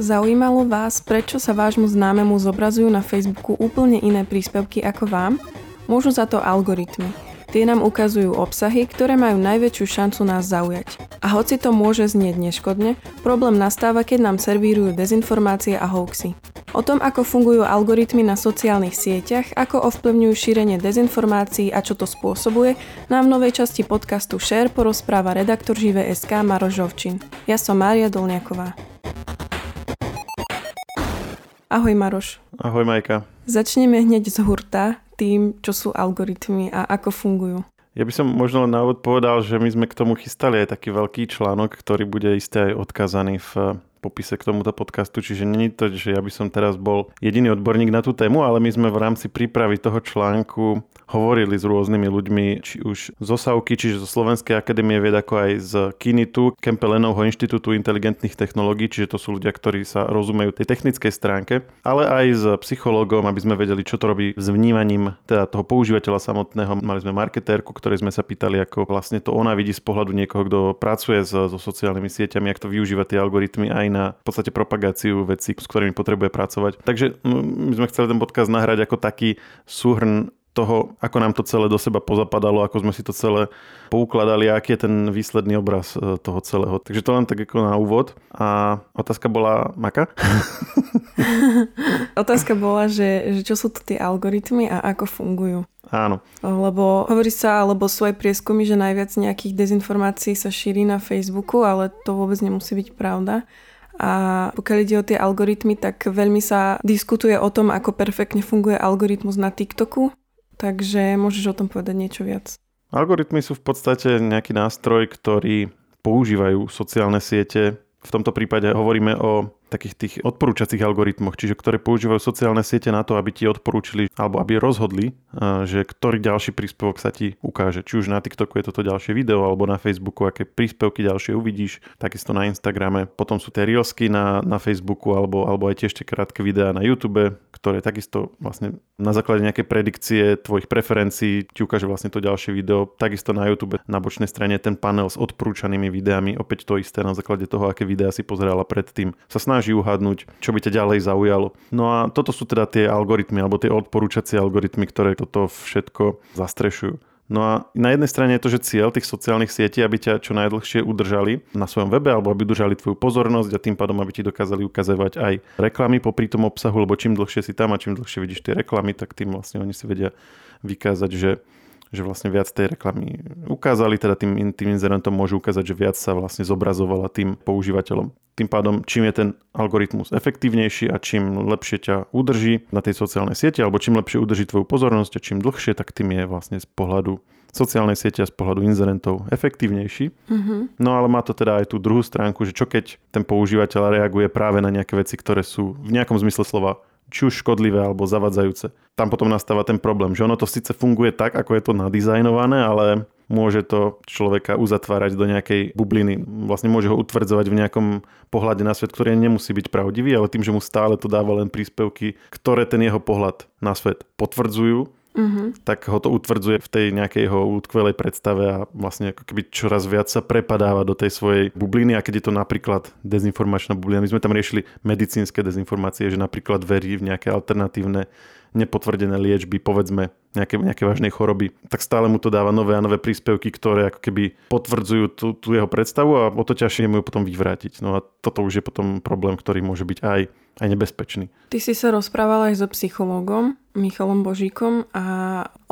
Zaujímalo vás, prečo sa vášmu známemu zobrazujú na Facebooku úplne iné príspevky ako vám? Môžu za to algoritmy. Tie nám ukazujú obsahy, ktoré majú najväčšiu šancu nás zaujať. A hoci to môže znieť neškodne, problém nastáva, keď nám servírujú dezinformácie a hoaxy. O tom, ako fungujú algoritmy na sociálnych sieťach, ako ovplyvňujú šírenie dezinformácií a čo to spôsobuje, nám v novej časti podcastu Share porozpráva redaktor Žive.sk Maro Žovčin. Ja som Mária Dolniaková. Ahoj Maroš. Ahoj Majka. Začneme hneď z hurta tým, čo sú algoritmy a ako fungujú. Ja by som možno na úvod povedal, že my sme k tomu chystali aj taký veľký článok, ktorý bude isté aj odkazaný v popise k tomuto podcastu, čiže není to, že ja by som teraz bol jediný odborník na tú tému, ale my sme v rámci prípravy toho článku hovorili s rôznymi ľuďmi, či už zo SAUKY, čiže zo Slovenskej akadémie vied, ako aj z KINITu, Kempelenovho inštitútu inteligentných technológií, čiže to sú ľudia, ktorí sa rozumejú tej technickej stránke, ale aj s psychológom, aby sme vedeli, čo to robí s vnímaním teda toho používateľa samotného. Mali sme marketérku, ktorej sme sa pýtali, ako vlastne to ona vidí z pohľadu niekoho, kto pracuje so, so sociálnymi sieťami, ako to využíva tie algoritmy aj na v podstate propagáciu vecí, s ktorými potrebuje pracovať. Takže my sme chceli ten podcast nahrať ako taký súhrn toho, ako nám to celé do seba pozapadalo, ako sme si to celé poukladali a aký je ten výsledný obraz e, toho celého. Takže to len tak ako na úvod. A otázka bola, Maka? otázka bola, že, že čo sú to tie algoritmy a ako fungujú. Áno. Lebo hovorí sa, alebo sú aj prieskumy, že najviac nejakých dezinformácií sa šíri na Facebooku, ale to vôbec nemusí byť pravda. A pokiaľ ide o tie algoritmy, tak veľmi sa diskutuje o tom, ako perfektne funguje algoritmus na TikToku, takže môžeš o tom povedať niečo viac. Algoritmy sú v podstate nejaký nástroj, ktorý používajú sociálne siete. V tomto prípade hovoríme o takých tých odporúčacích algoritmoch, čiže ktoré používajú sociálne siete na to, aby ti odporúčili alebo aby rozhodli, že ktorý ďalší príspevok sa ti ukáže. Či už na TikToku je toto ďalšie video alebo na Facebooku, aké príspevky ďalšie uvidíš, takisto na Instagrame. Potom sú tie reelsky na, na Facebooku alebo, alebo aj tie krátke videá na YouTube, ktoré takisto vlastne na základe nejakej predikcie tvojich preferencií ti ukáže vlastne to ďalšie video. Takisto na YouTube na bočnej strane ten panel s odporúčanými videami, opäť to isté na základe toho, aké videá si pozerala predtým. Sa snaží snaží uhadnúť, čo by ťa ďalej zaujalo. No a toto sú teda tie algoritmy, alebo tie odporúčacie algoritmy, ktoré toto všetko zastrešujú. No a na jednej strane je to, že cieľ tých sociálnych sietí, aby ťa čo najdlhšie udržali na svojom webe, alebo aby udržali tvoju pozornosť a tým pádom, aby ti dokázali ukazovať aj reklamy popri tom obsahu, lebo čím dlhšie si tam a čím dlhšie vidíš tie reklamy, tak tým vlastne oni si vedia vykázať, že že vlastne viac tej reklamy ukázali, teda tým, tým inzerentom môžu ukázať, že viac sa vlastne zobrazovala tým používateľom. Tým pádom, čím je ten algoritmus efektívnejší a čím lepšie ťa udrží na tej sociálnej siete, alebo čím lepšie udrží tvoju pozornosť a čím dlhšie, tak tým je vlastne z pohľadu sociálnej siete a z pohľadu inzerentov efektívnejší. Mm-hmm. No ale má to teda aj tú druhú stránku, že čo keď ten používateľ reaguje práve na nejaké veci, ktoré sú v nejakom zmysle slova či už škodlivé alebo zavadzajúce. Tam potom nastáva ten problém, že ono to síce funguje tak, ako je to nadizajnované, ale môže to človeka uzatvárať do nejakej bubliny. Vlastne môže ho utvrdzovať v nejakom pohľade na svet, ktorý nemusí byť pravdivý, ale tým, že mu stále to dáva len príspevky, ktoré ten jeho pohľad na svet potvrdzujú, mm-hmm. tak ho to utvrdzuje v tej nejakej jeho útkvelej predstave a vlastne ako keby čoraz viac sa prepadáva do tej svojej bubliny a keď je to napríklad dezinformačná bublina. My sme tam riešili medicínske dezinformácie, že napríklad verí v nejaké alternatívne nepotvrdené liečby, povedzme nejaké, nejaké vážnej choroby, tak stále mu to dáva nové a nové príspevky, ktoré ako keby potvrdzujú tú, tú jeho predstavu a o to ťažšie mu ju potom vyvrátiť. No a toto už je potom problém, ktorý môže byť aj aj nebezpečný. Ty si sa rozprával aj so psychológom Michalom Božíkom a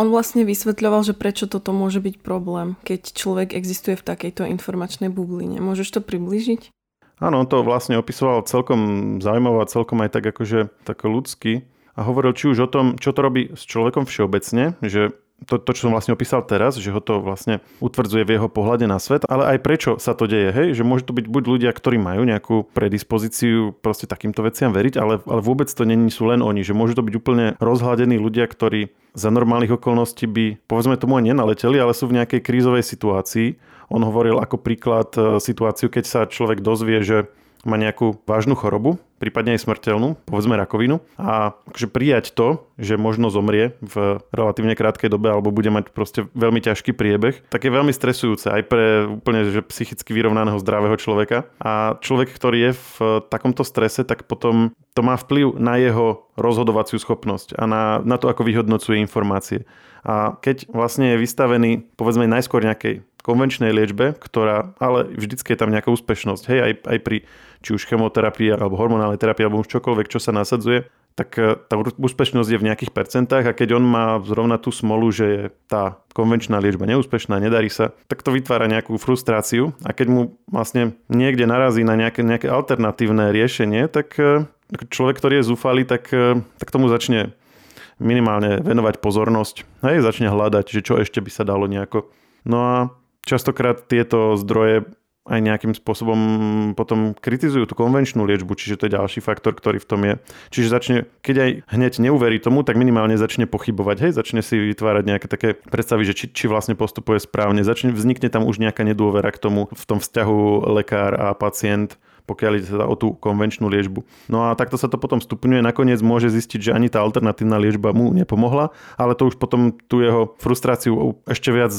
on vlastne vysvetľoval, že prečo toto môže byť problém, keď človek existuje v takejto informačnej bubline. Môžeš to približiť? Áno, on to vlastne opisoval celkom zaujímavé a celkom aj tak akože tak ľudsky a hovoril či už o tom, čo to robí s človekom všeobecne, že to, to, čo som vlastne opísal teraz, že ho to vlastne utvrdzuje v jeho pohľade na svet, ale aj prečo sa to deje, hej, že môže to byť buď ľudia, ktorí majú nejakú predispozíciu proste takýmto veciam veriť, ale, ale vôbec to není sú len oni, že môžu to byť úplne rozhľadení ľudia, ktorí za normálnych okolností by, povedzme tomu aj nenaleteli, ale sú v nejakej krízovej situácii. On hovoril ako príklad e, situáciu, keď sa človek dozvie, že má nejakú vážnu chorobu, prípadne aj smrteľnú, povedzme rakovinu a akože prijať to, že možno zomrie v relatívne krátkej dobe alebo bude mať proste veľmi ťažký priebeh, tak je veľmi stresujúce aj pre úplne že psychicky vyrovnaného zdravého človeka. A človek, ktorý je v takomto strese, tak potom to má vplyv na jeho rozhodovaciu schopnosť a na, na to, ako vyhodnocuje informácie. A keď vlastne je vystavený, povedzme najskôr nejakej konvenčnej liečbe, ktorá, ale vždycky je tam nejaká úspešnosť, hej, aj, aj pri či už chemoterapii alebo hormonálnej terapii alebo už čokoľvek, čo sa nasadzuje, tak e, tá úspešnosť je v nejakých percentách a keď on má zrovna tú smolu, že je tá konvenčná liečba neúspešná, nedarí sa, tak to vytvára nejakú frustráciu a keď mu vlastne niekde narazí na nejaké, nejaké alternatívne riešenie, tak e, človek, ktorý je zúfalý, tak, e, tak tomu začne minimálne venovať pozornosť. Hej, začne hľadať, že čo ešte by sa dalo nejako. No a častokrát tieto zdroje aj nejakým spôsobom potom kritizujú tú konvenčnú liečbu, čiže to je ďalší faktor, ktorý v tom je. Čiže začne, keď aj hneď neuverí tomu, tak minimálne začne pochybovať, hej, začne si vytvárať nejaké také predstavy, že či, či vlastne postupuje správne, začne, vznikne tam už nejaká nedôvera k tomu v tom vzťahu lekár a pacient pokiaľ ide teda o tú konvenčnú liečbu. No a takto sa to potom stupňuje, nakoniec môže zistiť, že ani tá alternatívna liečba mu nepomohla, ale to už potom tú jeho frustráciu ešte viac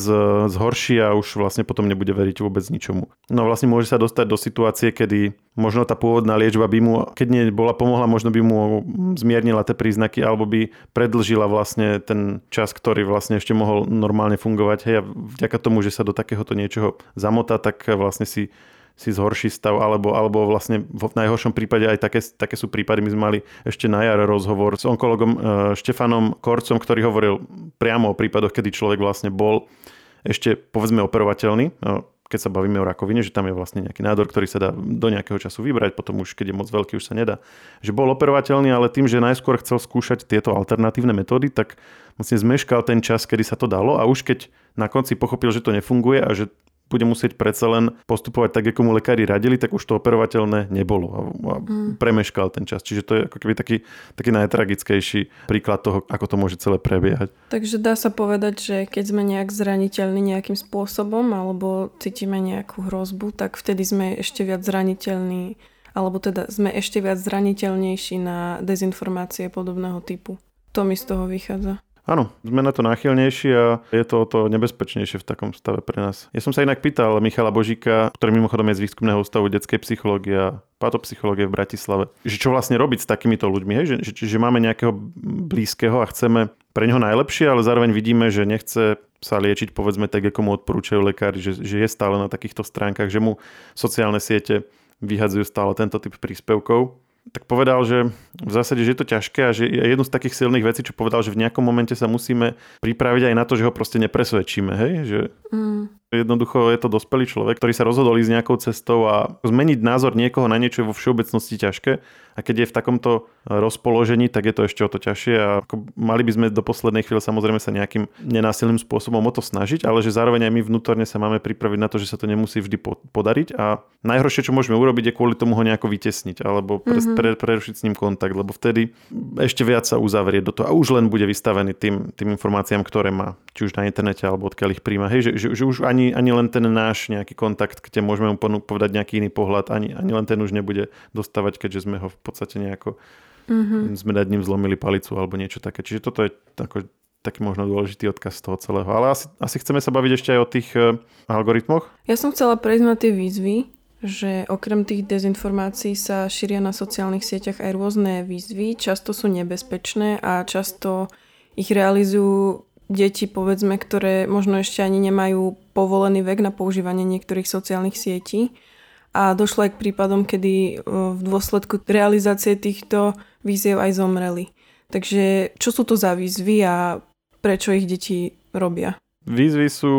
zhorší a už vlastne potom nebude veriť vôbec ničomu. No vlastne môže sa dostať do situácie, kedy možno tá pôvodná liečba by mu, keď nie bola pomohla, možno by mu zmiernila tie príznaky alebo by predlžila vlastne ten čas, ktorý vlastne ešte mohol normálne fungovať. Hej, a vďaka tomu, že sa do takéhoto niečoho zamotá, tak vlastne si si zhorší stav, alebo, alebo vlastne v najhoršom prípade aj také, také sú prípady. My sme mali ešte na jar rozhovor s onkologom e, Štefanom Korcom, ktorý hovoril priamo o prípadoch, kedy človek vlastne bol ešte povedzme operovateľný, e, keď sa bavíme o rakovine, že tam je vlastne nejaký nádor, ktorý sa dá do nejakého času vybrať, potom už keď je moc veľký, už sa nedá. Že bol operovateľný, ale tým, že najskôr chcel skúšať tieto alternatívne metódy, tak vlastne zmeškal ten čas, kedy sa to dalo a už keď na konci pochopil, že to nefunguje a že bude musieť predsa len postupovať tak, ako mu lekári radili, tak už to operovateľné nebolo a, a mm. premeškal ten čas. Čiže to je ako keby taký, taký najtragickejší príklad toho, ako to môže celé prebiehať. Takže dá sa povedať, že keď sme nejak zraniteľní nejakým spôsobom alebo cítime nejakú hrozbu, tak vtedy sme ešte viac zraniteľní alebo teda sme ešte viac zraniteľnejší na dezinformácie podobného typu. To mi z toho vychádza. Áno, sme na to náchylnejší a je to o to nebezpečnejšie v takom stave pre nás. Ja som sa inak pýtal Michala Božíka, ktorý mimochodom je z výskumného ústavu detskej psychológie a patopsychológie v Bratislave, že čo vlastne robiť s takýmito ľuďmi, hej? Že, že, že máme nejakého blízkeho a chceme pre neho najlepšie, ale zároveň vidíme, že nechce sa liečiť povedzme tak, ako mu odporúčajú lekári, že, že je stále na takýchto stránkach, že mu sociálne siete vyhadzujú stále tento typ príspevkov tak povedal, že v zásade, že je to ťažké a že jednu z takých silných vecí, čo povedal, že v nejakom momente sa musíme pripraviť aj na to, že ho proste nepresvedčíme, hej? Že mm. Jednoducho je to dospelý človek, ktorý sa rozhodol ísť nejakou cestou a zmeniť názor niekoho na niečo je vo všeobecnosti ťažké a keď je v takomto rozpoložení, tak je to ešte o to ťažšie a ako mali by sme do poslednej chvíle samozrejme sa nejakým nenásilným spôsobom o to snažiť, ale že zároveň aj my vnútorne sa máme pripraviť na to, že sa to nemusí vždy podariť a najhoršie, čo môžeme urobiť, je kvôli tomu ho nejako vytesniť alebo pre, mm-hmm. pre, prerušiť s ním kontakt, lebo vtedy ešte viac sa uzavrie do toho a už len bude vystavený tým, tým informáciám, ktoré má, či už na internete alebo odkiaľ ich príjma. Hej, že, že, že už ani, ani len ten náš nejaký kontakt, kde môžeme mu povedať nejaký iný pohľad, ani, ani len ten už nebude dostávať, keďže sme ho v podstate nejako mm-hmm. sme nad ním zlomili palicu alebo niečo také. Čiže toto je tako, taký možno dôležitý odkaz z toho celého. Ale asi, asi chceme sa baviť ešte aj o tých uh, algoritmoch. Ja som chcela prejsť na tie výzvy, že okrem tých dezinformácií sa šíria na sociálnych sieťach aj rôzne výzvy, často sú nebezpečné a často ich realizujú deti, povedzme, ktoré možno ešte ani nemajú povolený vek na používanie niektorých sociálnych sietí a došlo aj k prípadom, kedy e, v dôsledku realizácie týchto výziev aj zomreli. Takže čo sú to za výzvy a prečo ich deti robia? Výzvy sú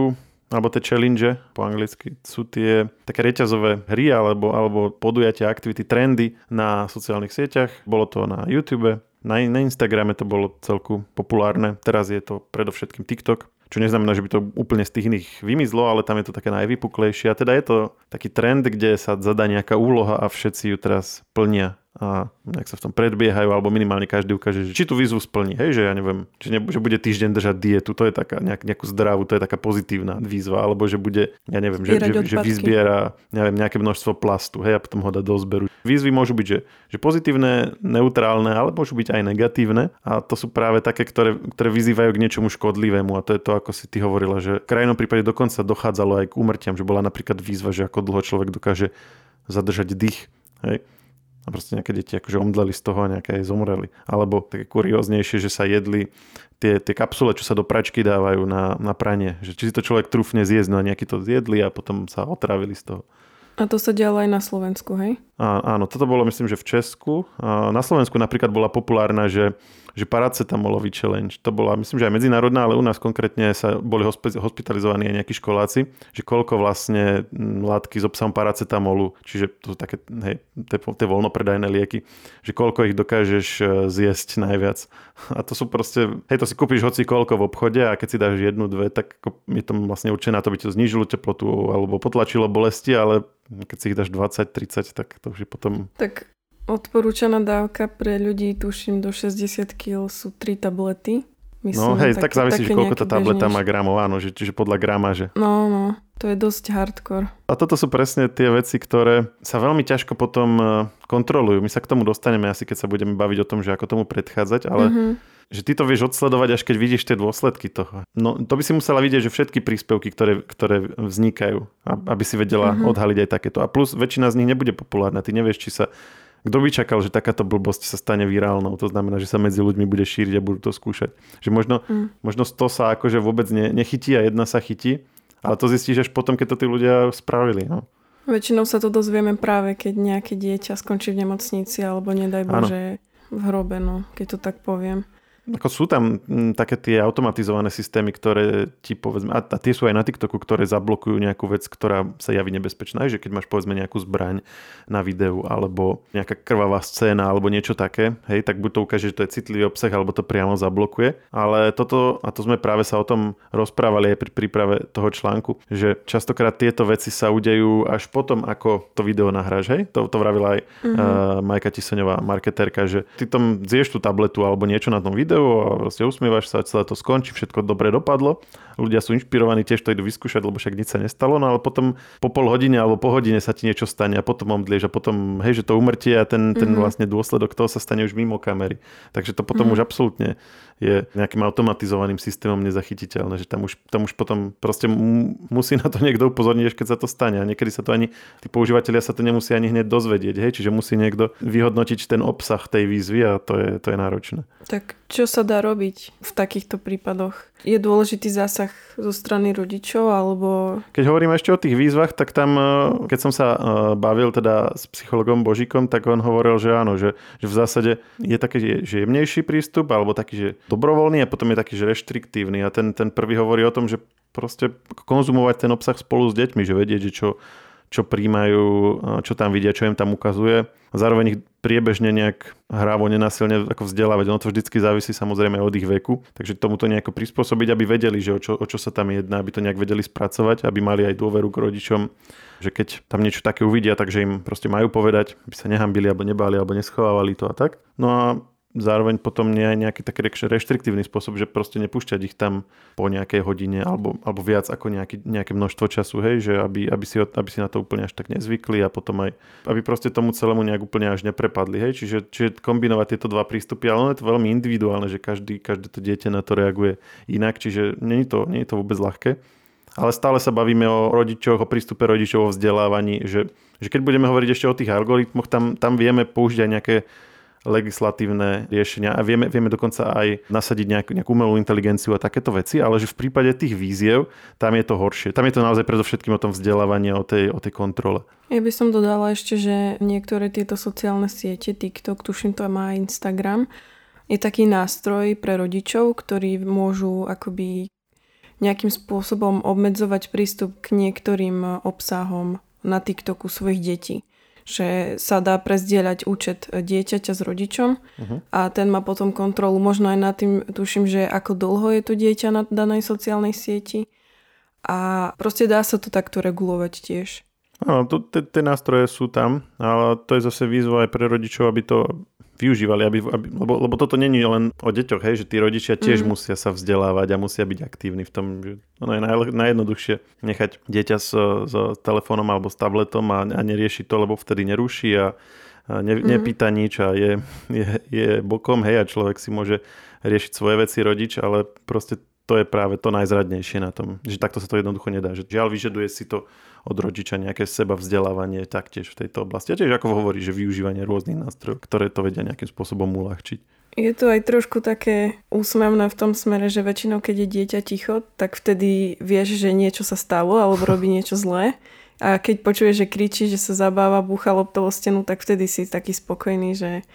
alebo tie challenge po anglicky, sú tie také reťazové hry alebo, alebo podujatia, aktivity, trendy na sociálnych sieťach. Bolo to na YouTube, na, na Instagrame to bolo celku populárne, teraz je to predovšetkým TikTok čo neznamená, že by to úplne z tých iných vymizlo, ale tam je to také najvypuklejšie. A teda je to taký trend, kde sa zadá nejaká úloha a všetci ju teraz plnia a nejak sa v tom predbiehajú, alebo minimálne každý ukáže, že či tú výzvu splní, hej, že ja neviem, že, ne, že bude týždeň držať dietu, to je taká nejak, nejakú zdravú, to je taká pozitívna výzva, alebo že bude, ja neviem, že, že, že vyzbiera neviem, nejaké množstvo plastu, hej, a potom ho dá do zberu. Výzvy môžu byť, že, že pozitívne, neutrálne, ale môžu byť aj negatívne a to sú práve také, ktoré, ktoré vyzývajú k niečomu škodlivému a to je to, ako si ty hovorila, že v krajnom prípade dokonca dochádzalo aj k úmrtiam, že bola napríklad výzva, že ako dlho človek dokáže zadržať dých. Hej a proste nejaké deti akože omdleli z toho a nejaké aj zomreli. Alebo také kurióznejšie, že sa jedli tie, tie kapsule, čo sa do pračky dávajú na, na pranie. Že či si to človek trúfne zjesť, no a nejaký to zjedli a potom sa otravili z toho. A to sa dialo aj na Slovensku, hej? Á, áno, toto bolo myslím, že v Česku. Na Slovensku napríklad bola populárna, že že paracetamolový challenge, to bola, myslím, že aj medzinárodná, ale u nás konkrétne sa boli hospitalizovaní aj nejakí školáci, že koľko vlastne látky s obsahom paracetamolu, čiže to sú také hej, tie, tie voľnopredajné lieky, že koľko ich dokážeš e, zjesť najviac. A to sú proste, hej, to si kúpiš hoci koľko v obchode a keď si dáš jednu, dve, tak je to vlastne určené na to, by to znížilo teplotu alebo potlačilo bolesti, ale keď si ich dáš 20, 30, tak to už je potom... Tak Odporúčaná dávka pre ľudí, tuším, do 60 kg sú 3 tablety. Myslím, no hej, také, tak závisí, že koľko tá tableta bežnejšie. má gramov, áno, že, čiže podľa grama, že. No, no, to je dosť hardcore. A toto sú presne tie veci, ktoré sa veľmi ťažko potom e, kontrolujú. My sa k tomu dostaneme asi, keď sa budeme baviť o tom, že ako tomu predchádzať, ale mm-hmm. že ty to vieš odsledovať, až keď vidíš tie dôsledky toho. No to by si musela vidieť, že všetky príspevky, ktoré, ktoré vznikajú, aby si vedela mm-hmm. odhaliť aj takéto. A plus väčšina z nich nebude populárna. Ty nevieš, či sa kto by čakal, že takáto blbosť sa stane virálnou? To znamená, že sa medzi ľuďmi bude šíriť a budú to skúšať. Že možno, mm. možno to sa akože vôbec ne, nechytí a jedna sa chytí, ale to zistíš až potom, keď to tí ľudia spravili. No. Väčšinou sa to dozvieme práve, keď nejaké dieťa skončí v nemocnici alebo nedaj Bože v hrobe, no, keď to tak poviem. Ako sú tam m, mm, také tie automatizované systémy, ktoré ti povedzme, a, a tie sú aj na TikToku, ktoré zablokujú nejakú vec, ktorá sa javí nebezpečná, že keď máš povedzme nejakú zbraň na videu alebo nejaká krvavá scéna alebo niečo také, hej, tak buď to ukáže, že to je citlivý obsah, alebo to priamo zablokuje. Ale toto, a to sme práve sa o tom rozprávali aj pri príprave toho článku, že častokrát tieto veci sa udejú až potom, ako to video nahráš, hej? To, to vravila aj mm-hmm. uh, Majka Tisoňová, marketérka, že ty tam zješ tú tabletu alebo niečo na tom videu videu a proste usmievaš sa, celé to skončí, všetko dobre dopadlo. Ľudia sú inšpirovaní, tiež to idú vyskúšať, lebo však nič sa nestalo, no ale potom po pol hodine alebo po hodine sa ti niečo stane a potom omdlieš a potom, hej, že to umrtie a ten, ten mm-hmm. vlastne dôsledok toho sa stane už mimo kamery. Takže to potom mm-hmm. už absolútne je nejakým automatizovaným systémom nezachytiteľné, že tam už, tam už potom proste musí na to niekto upozorniť, keď sa to stane. A niekedy sa to ani, tí používateľia sa to nemusia ani hneď dozvedieť, hej? čiže musí niekto vyhodnotiť ten obsah tej výzvy a to je, to je náročné. Tak čo sa dá robiť v takýchto prípadoch? Je dôležitý zásah zo strany rodičov alebo... Keď hovorím ešte o tých výzvach, tak tam, e, keď som sa e, bavil teda s psychologom Božikom, tak on hovoril, že áno, že, že v zásade je taký že jemnejší prístup alebo taký, že dobrovoľný a potom je taký, že reštriktívny. A ten, ten prvý hovorí o tom, že proste konzumovať ten obsah spolu s deťmi, že vedieť, že čo, čo príjmajú, čo tam vidia, čo im tam ukazuje. Zároveň ich priebežne nejak hrávo nenasilne ako vzdelávať. Ono to vždycky závisí samozrejme od ich veku, takže tomuto nejako prispôsobiť, aby vedeli, že o čo, o čo sa tam jedná, aby to nejak vedeli spracovať, aby mali aj dôveru k rodičom, že keď tam niečo také uvidia, takže im proste majú povedať, aby sa nehambili alebo nebali alebo neschovávali to a tak. No a zároveň potom nie aj nejaký taký reštriktívny spôsob, že proste nepúšťať ich tam po nejakej hodine alebo, alebo viac ako nejaký, nejaké množstvo času, hej, že aby, aby, si, aby si na to úplne až tak nezvykli a potom aj, aby proste tomu celému nejak úplne až neprepadli, hej, čiže, čiže kombinovať tieto dva prístupy, ale ono je to veľmi individuálne, že každý, každé to dieťa na to reaguje inak, čiže je to, je to vôbec ľahké. Ale stále sa bavíme o rodičoch, o prístupe rodičov, o vzdelávaní, že, že keď budeme hovoriť ešte o tých algoritmoch, tam, tam vieme použiť aj nejaké legislatívne riešenia a vieme, vieme dokonca aj nasadiť nejakú, nejakú umelú inteligenciu a takéto veci, ale že v prípade tých víziev tam je to horšie. Tam je to naozaj predovšetkým o tom vzdelávaní, o tej, o tej kontrole. Ja by som dodala ešte, že niektoré tieto sociálne siete, TikTok, tuším to má Instagram, je taký nástroj pre rodičov, ktorí môžu akoby nejakým spôsobom obmedzovať prístup k niektorým obsahom na TikToku svojich detí že sa dá prezdieľať účet dieťaťa s rodičom uh-huh. a ten má potom kontrolu možno aj nad tým, tuším, že ako dlho je to dieťa na danej sociálnej sieti a proste dá sa to takto regulovať tiež. Áno, tie nástroje sú tam, ale to je zase výzva aj pre rodičov, aby to využívali, aby, aby, lebo, lebo toto není len o deťoch, hej, že tí rodičia tiež mm. musia sa vzdelávať a musia byť aktívni v tom, že ono je naj, najjednoduchšie nechať dieťa s, s telefónom alebo s tabletom a, a neriešiť to, lebo vtedy neruší a, a ne, mm. nepýta nič a je, je, je bokom, hej, a človek si môže riešiť svoje veci rodič, ale proste to je práve to najzradnejšie na tom, že takto sa to jednoducho nedá. Že žiaľ, vyžaduje si to od rodiča nejaké seba vzdelávanie taktiež v tejto oblasti. A tiež ako hovorí, že využívanie rôznych nástrojov, ktoré to vedia nejakým spôsobom uľahčiť. Je to aj trošku také úsmevné v tom smere, že väčšinou, keď je dieťa ticho, tak vtedy vieš, že niečo sa stalo alebo robí niečo zlé. A keď počuješ, že kričí, že sa zabáva, búcha loptou stenu, tak vtedy si taký spokojný, že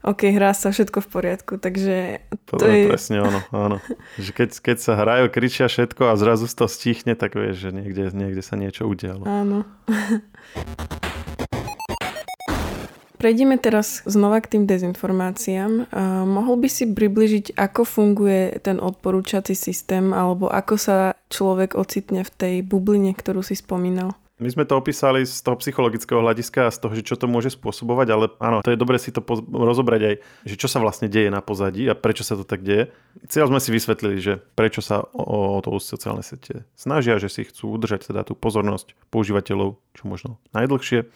OK, hrá sa všetko v poriadku, takže... To, to je presne ono, áno. Že keď, keď sa hrajú, kričia všetko a zrazu to stichne, tak vieš, že niekde, niekde sa niečo udialo. Áno. Prejdeme teraz znova k tým dezinformáciám. Uh, mohol by si približiť, ako funguje ten odporúčací systém alebo ako sa človek ocitne v tej bubline, ktorú si spomínal? My sme to opísali z toho psychologického hľadiska a z toho, že čo to môže spôsobovať, ale áno, to je dobre si to poz- rozobrať aj, že čo sa vlastne deje na pozadí a prečo sa to tak deje. Cieľ sme si vysvetlili, že prečo sa o, o to sociálne siete snažia, že si chcú udržať teda tú pozornosť používateľov čo možno najdlhšie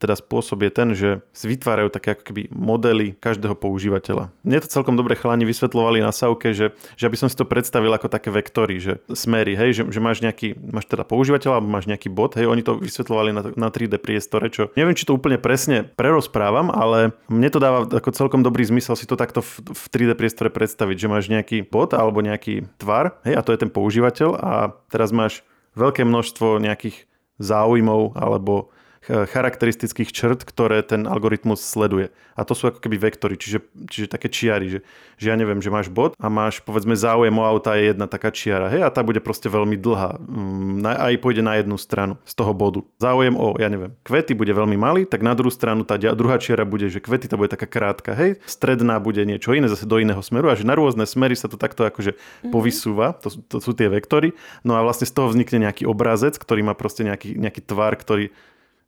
teda spôsob je ten, že si vytvárajú také ako keby modely každého používateľa. Mne to celkom dobre chalani vysvetlovali na Sauke, že, že aby som si to predstavil ako také vektory, že smery, hej, že, že máš nejaký, máš teda používateľa alebo máš nejaký bod, hej, oni to vysvetlovali na, na 3D priestore, čo neviem, či to úplne presne prerozprávam, ale mne to dáva ako celkom dobrý zmysel si to takto v, v 3D priestore predstaviť, že máš nejaký bod alebo nejaký tvar, hej, a to je ten používateľ a teraz máš veľké množstvo nejakých záujmov alebo charakteristických črt, ktoré ten algoritmus sleduje. A to sú ako keby vektory, čiže, čiže také čiary, že, že ja neviem, že máš bod a máš povedzme záujem o auta je jedna taká čiara, hej, a tá bude proste veľmi dlhá, mm, aj pôjde na jednu stranu z toho bodu. Záujem o, ja neviem, kvety bude veľmi malý, tak na druhú stranu tá druhá čiara bude, že kvety to bude taká krátka, hej, stredná bude niečo iné, zase do iného smeru a že na rôzne smery sa to takto akože mm-hmm. povysúva, to, to sú tie vektory, no a vlastne z toho vznikne nejaký obrazec, ktorý má proste nejaký, nejaký tvar, ktorý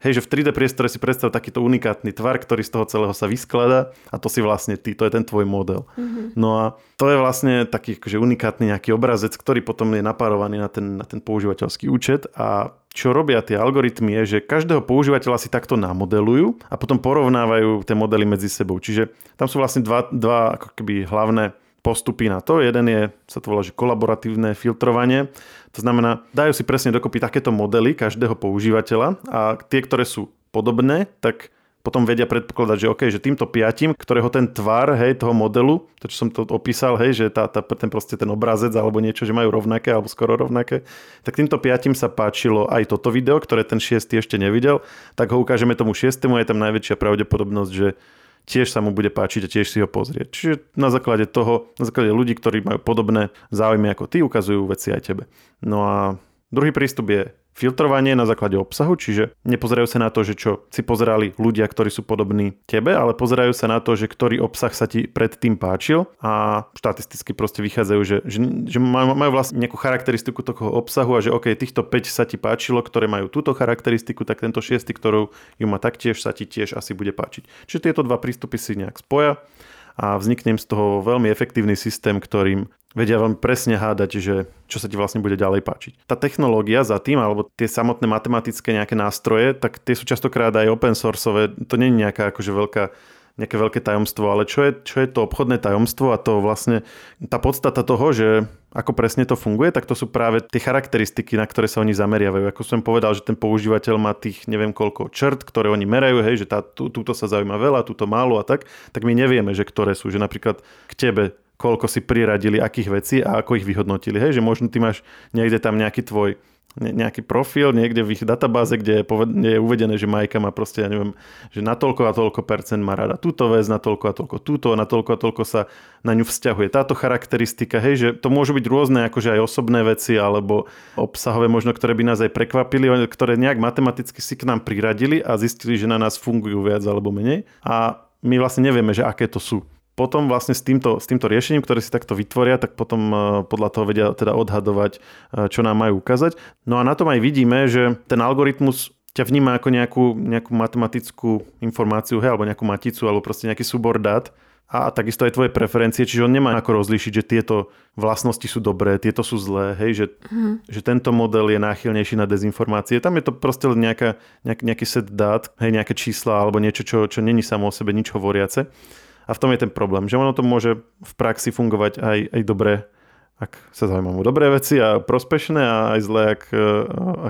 Hej, že v 3D priestore si predstav takýto unikátny tvar, ktorý z toho celého sa vyskladá a to si vlastne ty, to je ten tvoj model. Mm-hmm. No a to je vlastne taký akože unikátny nejaký obrazec, ktorý potom je napárovaný na ten, na ten používateľský účet a čo robia tie algoritmy je, že každého používateľa si takto namodelujú a potom porovnávajú tie modely medzi sebou. Čiže tam sú vlastne dva, dva ako keby hlavné postupy na to. Jeden je, sa to volá, že kolaboratívne filtrovanie. To znamená, dajú si presne dokopy takéto modely každého používateľa a tie, ktoré sú podobné, tak potom vedia predpokladať, že OK, že týmto piatim, ktorého ten tvar, hej, toho modelu, to čo som to opísal, hej, že tá, tá, ten proste ten obrazec alebo niečo, že majú rovnaké alebo skoro rovnaké, tak týmto piatim sa páčilo aj toto video, ktoré ten šiestý ešte nevidel, tak ho ukážeme tomu šiestému, je tam najväčšia pravdepodobnosť, že tiež sa mu bude páčiť a tiež si ho pozrieť. Čiže na základe toho, na základe ľudí, ktorí majú podobné záujmy ako ty, ukazujú veci aj tebe. No a druhý prístup je filtrovanie na základe obsahu, čiže nepozerajú sa na to, že čo si pozerali ľudia, ktorí sú podobní tebe, ale pozerajú sa na to, že ktorý obsah sa ti predtým páčil a štatisticky proste vychádzajú, že, že, že majú, vlastne nejakú charakteristiku toho obsahu a že OK, týchto 5 sa ti páčilo, ktoré majú túto charakteristiku, tak tento 6, ktorú ju má taktiež, sa ti tiež asi bude páčiť. Čiže tieto dva prístupy si nejak spoja a vznikne z toho veľmi efektívny systém, ktorým vedia veľmi presne hádať, že čo sa ti vlastne bude ďalej páčiť. Tá technológia za tým, alebo tie samotné matematické nejaké nástroje, tak tie sú častokrát aj open sourceové. To nie je nejaká akože veľká nejaké veľké tajomstvo, ale čo je, čo je to obchodné tajomstvo a to vlastne tá podstata toho, že ako presne to funguje, tak to sú práve tie charakteristiky, na ktoré sa oni zameriavajú. Ako som povedal, že ten používateľ má tých neviem koľko črt, ktoré oni merajú, hej, že tá, tú, túto sa zaujíma veľa, túto málo a tak, tak my nevieme, že ktoré sú. Že napríklad k tebe koľko si priradili akých vecí a ako ich vyhodnotili. Hej, že možno ty máš niekde tam nejaký tvoj nejaký profil niekde v ich databáze, kde je, poved- je uvedené, že Majka má proste, ja neviem, že na toľko a toľko percent má rada túto vec, na toľko a toľko túto, na toľko a toľko sa na ňu vzťahuje. Táto charakteristika, hej, že to môžu byť rôzne akože aj osobné veci alebo obsahové možno, ktoré by nás aj prekvapili, ktoré nejak matematicky si k nám priradili a zistili, že na nás fungujú viac alebo menej. A my vlastne nevieme, že aké to sú potom vlastne s týmto, s týmto riešením, ktoré si takto vytvoria, tak potom e, podľa toho vedia teda odhadovať, e, čo nám majú ukázať. No a na tom aj vidíme, že ten algoritmus ťa vníma ako nejakú, nejakú matematickú informáciu, hej, alebo nejakú maticu, alebo proste nejaký súbor dát a takisto aj tvoje preferencie, čiže on nemá ako rozlíšiť, že tieto vlastnosti sú dobré, tieto sú zlé, hej, že, mm. že tento model je náchylnejší na dezinformácie. Tam je to proste nejaká, nejak, nejaký set dát, hej, nejaké čísla alebo niečo, čo, čo není samo o sebe nič hovoriace. A v tom je ten problém, že ono to môže v praxi fungovať aj, aj dobre, ak sa zaujímam o dobré veci a prospešné a aj zlé, ak,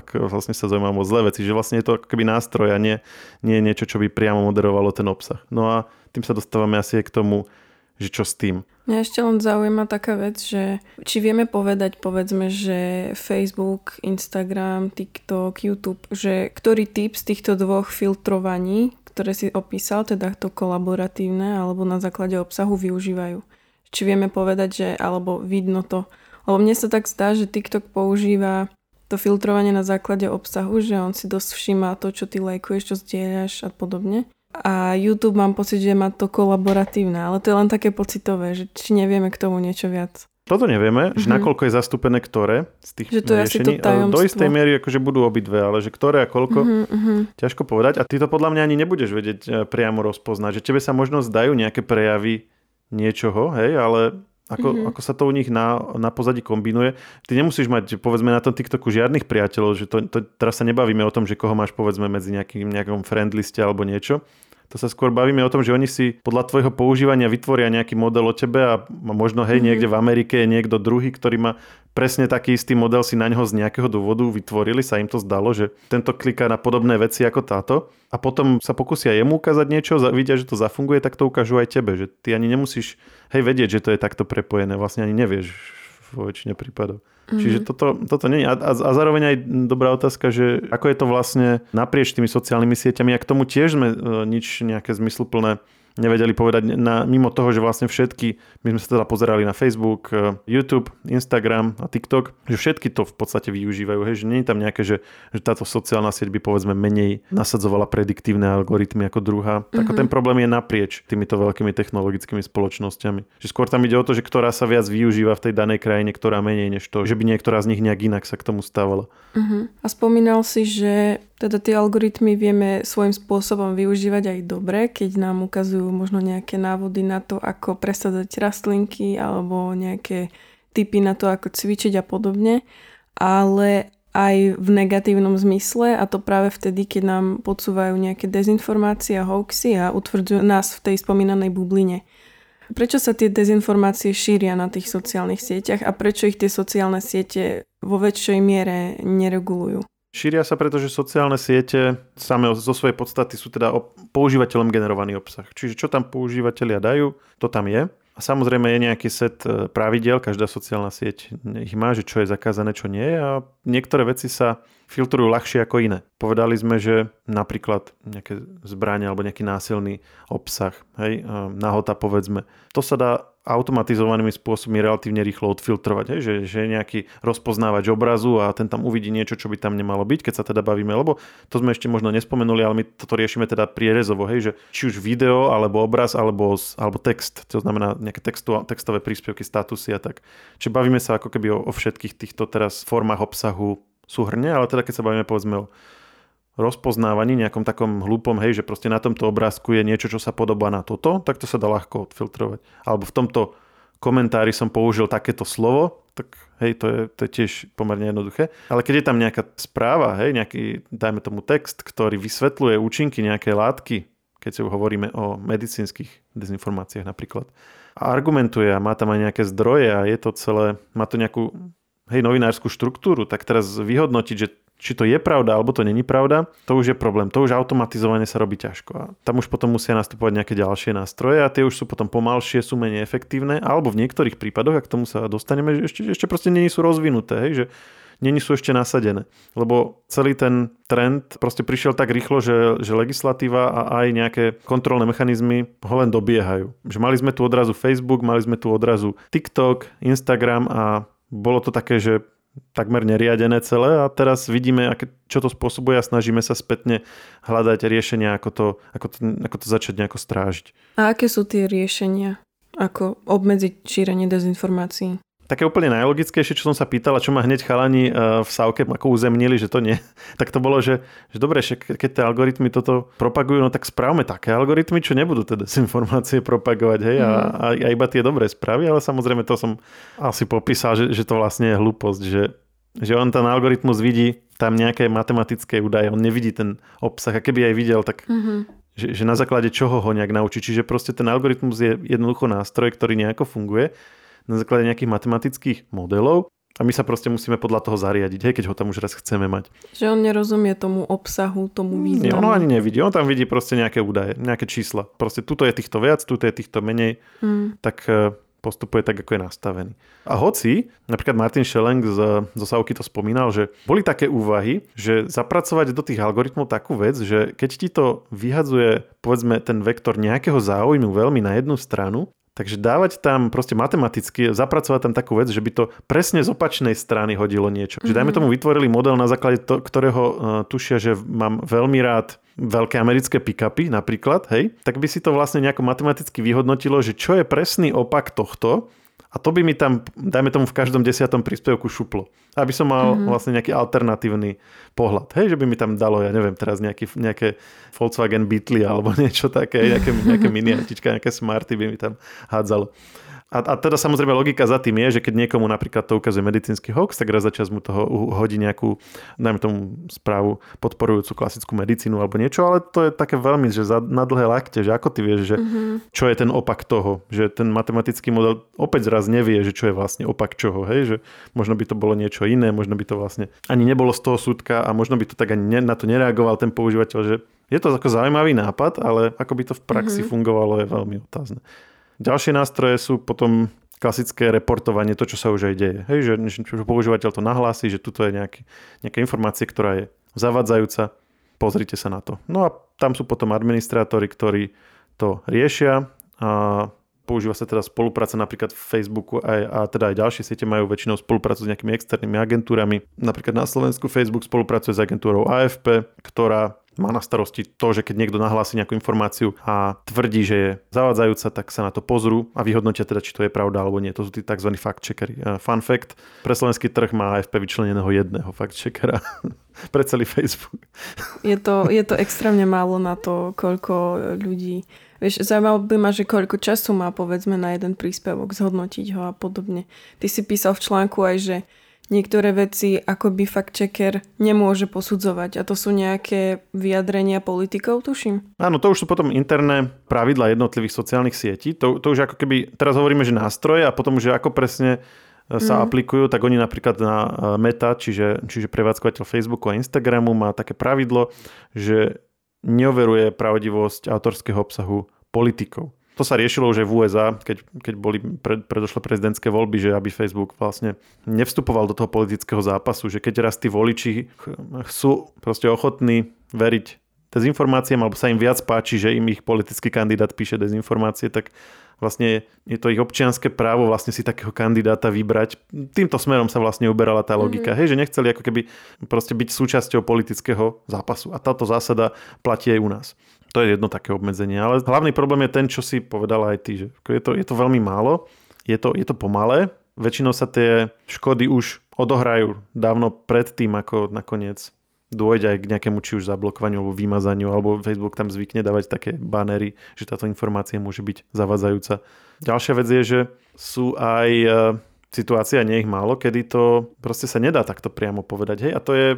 ak vlastne sa zaujímam o zlé veci. Že vlastne je to ako keby nástroj a nie, nie niečo, čo by priamo moderovalo ten obsah. No a tým sa dostávame asi aj k tomu, že čo s tým. Mňa ešte len zaujíma taká vec, že či vieme povedať, povedzme, že Facebook, Instagram, TikTok, YouTube, že ktorý typ z týchto dvoch filtrovaní, ktoré si opísal, teda to kolaboratívne alebo na základe obsahu využívajú či vieme povedať, že alebo vidno to. Lebo mne sa tak zdá, že TikTok používa to filtrovanie na základe obsahu, že on si dosť všíma to, čo ty lajkuješ, čo zdieľaš a podobne. A YouTube mám pocit, že má to kolaboratívne, ale to je len také pocitové, že či nevieme k tomu niečo viac. Toto nevieme, mm-hmm. že mhm. nakoľko je zastúpené ktoré z tých že to riešení. Je to Do istej miery akože budú obidve, ale že ktoré a koľko, mm-hmm. ťažko povedať. A ty to podľa mňa ani nebudeš vedieť e, priamo rozpoznať, že tebe sa možno zdajú nejaké prejavy niečoho, hej, ale ako, mm-hmm. ako sa to u nich na, na pozadí kombinuje. Ty nemusíš mať, povedzme, na tom TikToku žiadnych priateľov, že to, to, teraz sa nebavíme o tom, že koho máš, povedzme, medzi nejakým, nejakom friendliste alebo niečo. To sa skôr bavíme o tom, že oni si podľa tvojho používania vytvoria nejaký model o tebe a možno, hej, mm-hmm. niekde v Amerike je niekto druhý, ktorý má presne taký istý model si na neho z nejakého dôvodu vytvorili, sa im to zdalo, že tento kliká na podobné veci ako táto a potom sa pokusia jemu ukázať niečo, vidia, že to zafunguje, tak to ukážu aj tebe, že ty ani nemusíš hej, vedieť, že to je takto prepojené, vlastne ani nevieš vo väčšine prípadov. Mm-hmm. Čiže toto, toto nie je. A, a, a zároveň aj dobrá otázka, že ako je to vlastne naprieč tými sociálnymi sieťami a k tomu tiež sme e, nič nejaké zmysluplné nevedeli povedať na, mimo toho, že vlastne všetky, my sme sa teda pozerali na Facebook, eh, YouTube, Instagram a TikTok, že všetky to v podstate využívajú, hej, že nie je tam nejaké, že, že táto sociálna sieť by povedzme menej nasadzovala prediktívne algoritmy ako druhá. Mm-hmm. Tak ten problém je naprieč týmito veľkými technologickými spoločnosťami. Že skôr tam ide o to, že ktorá sa viac využíva v tej danej krajine, ktorá menej než to, že by niektorá z nich nejak inak sa k tomu stávala. Mm-hmm. A spomínal si, že teda tie algoritmy vieme svojím spôsobom využívať aj dobre, keď nám ukazujú možno nejaké návody na to, ako presadzať rastlinky alebo nejaké typy na to, ako cvičiť a podobne. Ale aj v negatívnom zmysle a to práve vtedy, keď nám podsúvajú nejaké dezinformácie a hoaxy a utvrdzujú nás v tej spomínanej bubline. Prečo sa tie dezinformácie šíria na tých sociálnych sieťach a prečo ich tie sociálne siete vo väčšej miere neregulujú? Šíria sa, pretože sociálne siete same zo svojej podstaty sú teda používateľom generovaný obsah. Čiže čo tam používateľia dajú, to tam je. A samozrejme je nejaký set e, pravidel, každá sociálna sieť ich má, že čo je zakázané, čo nie je a niektoré veci sa filtrujú ľahšie ako iné. Povedali sme, že napríklad nejaké zbranie alebo nejaký násilný obsah, hej, nahota povedzme, to sa dá automatizovanými spôsobmi relatívne rýchlo odfiltrovať, hej? Že, že nejaký rozpoznávač obrazu a ten tam uvidí niečo, čo by tam nemalo byť, keď sa teda bavíme, lebo to sme ešte možno nespomenuli, ale my toto riešime teda prierezovo, hej? že či už video, alebo obraz, alebo, alebo text, to znamená nejaké textu, textové príspevky, statusy a tak. Čiže bavíme sa ako keby o, o všetkých týchto teraz formách obsahu súhrne, ale teda keď sa bavíme povedzme o rozpoznávaní, nejakom takom hlúpom, hej, že proste na tomto obrázku je niečo, čo sa podobá na toto, tak to sa dá ľahko odfiltrovať. Alebo v tomto komentári som použil takéto slovo, tak hej, to je, to je tiež pomerne jednoduché. Ale keď je tam nejaká správa, hej, nejaký, dajme tomu text, ktorý vysvetľuje účinky nejakej látky, keď si hovoríme o medicínskych dezinformáciách napríklad, a argumentuje a má tam aj nejaké zdroje a je to celé, má to nejakú hej, novinárskú štruktúru, tak teraz vyhodnotiť, že či to je pravda alebo to není pravda, to už je problém. To už automatizovanie sa robí ťažko. A tam už potom musia nastupovať nejaké ďalšie nástroje a tie už sú potom pomalšie, sú menej efektívne, alebo v niektorých prípadoch, ak tomu sa dostaneme, že ešte, ešte proste nie sú rozvinuté, hej, že není sú ešte nasadené. Lebo celý ten trend proste prišiel tak rýchlo, že, že legislatíva a aj nejaké kontrolné mechanizmy ho len dobiehajú. Že mali sme tu odrazu Facebook, mali sme tu odrazu TikTok, Instagram a bolo to také, že takmer neriadené celé a teraz vidíme, čo to spôsobuje a snažíme sa spätne hľadať riešenia, ako to, ako to, ako to začať nejako strážiť. A aké sú tie riešenia? Ako obmedziť šírenie dezinformácií? Také úplne najlogickejšie, čo som sa pýtal a čo ma hneď chalani e, v Sávke ako uzemnili, že to nie, tak to bolo, že, že dobre, že keď tie algoritmy toto propagujú, no tak správame také algoritmy, čo nebudú teda informácie propagovať, hej, mm. a, a, a iba tie dobré správy, ale samozrejme to som asi popísal, že, že to vlastne je hlúposť, že, že on ten algoritmus vidí tam nejaké matematické údaje, on nevidí ten obsah a keby aj videl, tak mm-hmm že, že na základe čoho ho nejak naučí. Čiže proste ten algoritmus je jednoducho nástroj, ktorý nejako funguje na základe nejakých matematických modelov a my sa proste musíme podľa toho zariadiť, hej, keď ho tam už raz chceme mať. Že on nerozumie tomu obsahu, tomu významu. Nie, on ani nevidí, on tam vidí proste nejaké údaje, nejaké čísla. Proste tuto je týchto viac, tuto je týchto menej. Hmm. Tak e, postupuje tak, ako je nastavený. A hoci, napríklad Martin Schelling z, zo Sauky to spomínal, že boli také úvahy, že zapracovať do tých algoritmov takú vec, že keď ti to vyhadzuje povedzme ten vektor nejakého záujmu veľmi na jednu stranu, Takže dávať tam proste matematicky, zapracovať tam takú vec, že by to presne z opačnej strany hodilo niečo. Mm-hmm. Že dajme mhm. tomu vytvorili model, na základe to, ktorého uh, tušia, že mám veľmi rád veľké americké pick-upy napríklad, hej, tak by si to vlastne nejako matematicky vyhodnotilo, že čo je presný opak tohto a to by mi tam, dajme tomu v každom desiatom príspevku šuplo. Aby som mal mm-hmm. vlastne nejaký alternatívny pohľad. Hej, že by mi tam dalo, ja neviem, teraz nejaký, nejaké Volkswagen Beetle alebo niečo také, nejaké, nejaké mini nejaké smarty by mi tam hádzalo. A, a teda samozrejme logika za tým je, že keď niekomu napríklad to ukazuje medicínsky hoax, tak raz za čas mu toho hodí nejakú, dajme tomu správu podporujúcu klasickú medicínu alebo niečo, ale to je také veľmi, že za, na dlhé lakte, že ako ty vieš, že mm-hmm. čo je ten opak toho, že ten matematický model opäť raz nevie, že čo je vlastne opak čoho, hej, že možno by to bolo niečo iné, možno by to vlastne ani nebolo z toho súdka a možno by to tak ani na to nereagoval ten používateľ, že je to ako zaujímavý nápad, ale ako by to v praxi mm-hmm. fungovalo je veľmi otázne. Ďalšie nástroje sú potom klasické reportovanie, to, čo sa už aj deje. Hej, že, že používateľ to nahlási, že tuto je nejaký, nejaká informácia, ktorá je zavadzajúca, pozrite sa na to. No a tam sú potom administrátori, ktorí to riešia a používa sa teda spolupráca napríklad v Facebooku aj, a teda aj ďalšie siete majú väčšinou spoluprácu s nejakými externými agentúrami. Napríklad na Slovensku Facebook spolupracuje s agentúrou AFP, ktorá má na starosti to, že keď niekto nahlási nejakú informáciu a tvrdí, že je zavádzajúca, tak sa na to pozrú a vyhodnotia teda, či to je pravda alebo nie. To sú tí tzv. fact-checkery. Fun fact, pre slovenský trh má AFP vyčleneného jedného fact-checkera pre celý Facebook. Je to, je to extrémne málo na to, koľko ľudí Vieš, zaujímavé by ma, že koľko času má povedzme na jeden príspevok, zhodnotiť ho a podobne. Ty si písal v článku aj, že niektoré veci akoby fact-checker nemôže posudzovať a to sú nejaké vyjadrenia politikov, tuším? Áno, to už sú potom interné pravidla jednotlivých sociálnych sietí. To, to už ako keby, teraz hovoríme, že nástroje a potom, že ako presne e, sa mm. aplikujú, tak oni napríklad na e, Meta, čiže, čiže prevádzkovateľ Facebooku a Instagramu má také pravidlo, že neoveruje pravdivosť autorského obsahu politikov. To sa riešilo už aj v USA, keď, keď boli pred, predošlé prezidentské voľby, že aby Facebook vlastne nevstupoval do toho politického zápasu, že keď raz tí voliči sú proste ochotní veriť dezinformáciám, alebo sa im viac páči, že im ich politický kandidát píše dezinformácie, tak vlastne je to ich občianské právo vlastne si takého kandidáta vybrať. Týmto smerom sa vlastne uberala tá logika, mm-hmm. hej, že nechceli ako keby proste byť súčasťou politického zápasu. A táto zásada platí aj u nás. To je jedno také obmedzenie. Ale hlavný problém je ten, čo si povedala aj ty, že je to, je to veľmi málo, je to, je to pomalé, väčšinou sa tie škody už odohrajú dávno pred tým, ako nakoniec dôjde aj k nejakému či už zablokovaniu alebo vymazaniu, alebo Facebook tam zvykne dávať také banery, že táto informácia môže byť zavadzajúca. Ďalšia vec je, že sú aj e, situácia, nie ich málo, kedy to proste sa nedá takto priamo povedať. Hej? A to je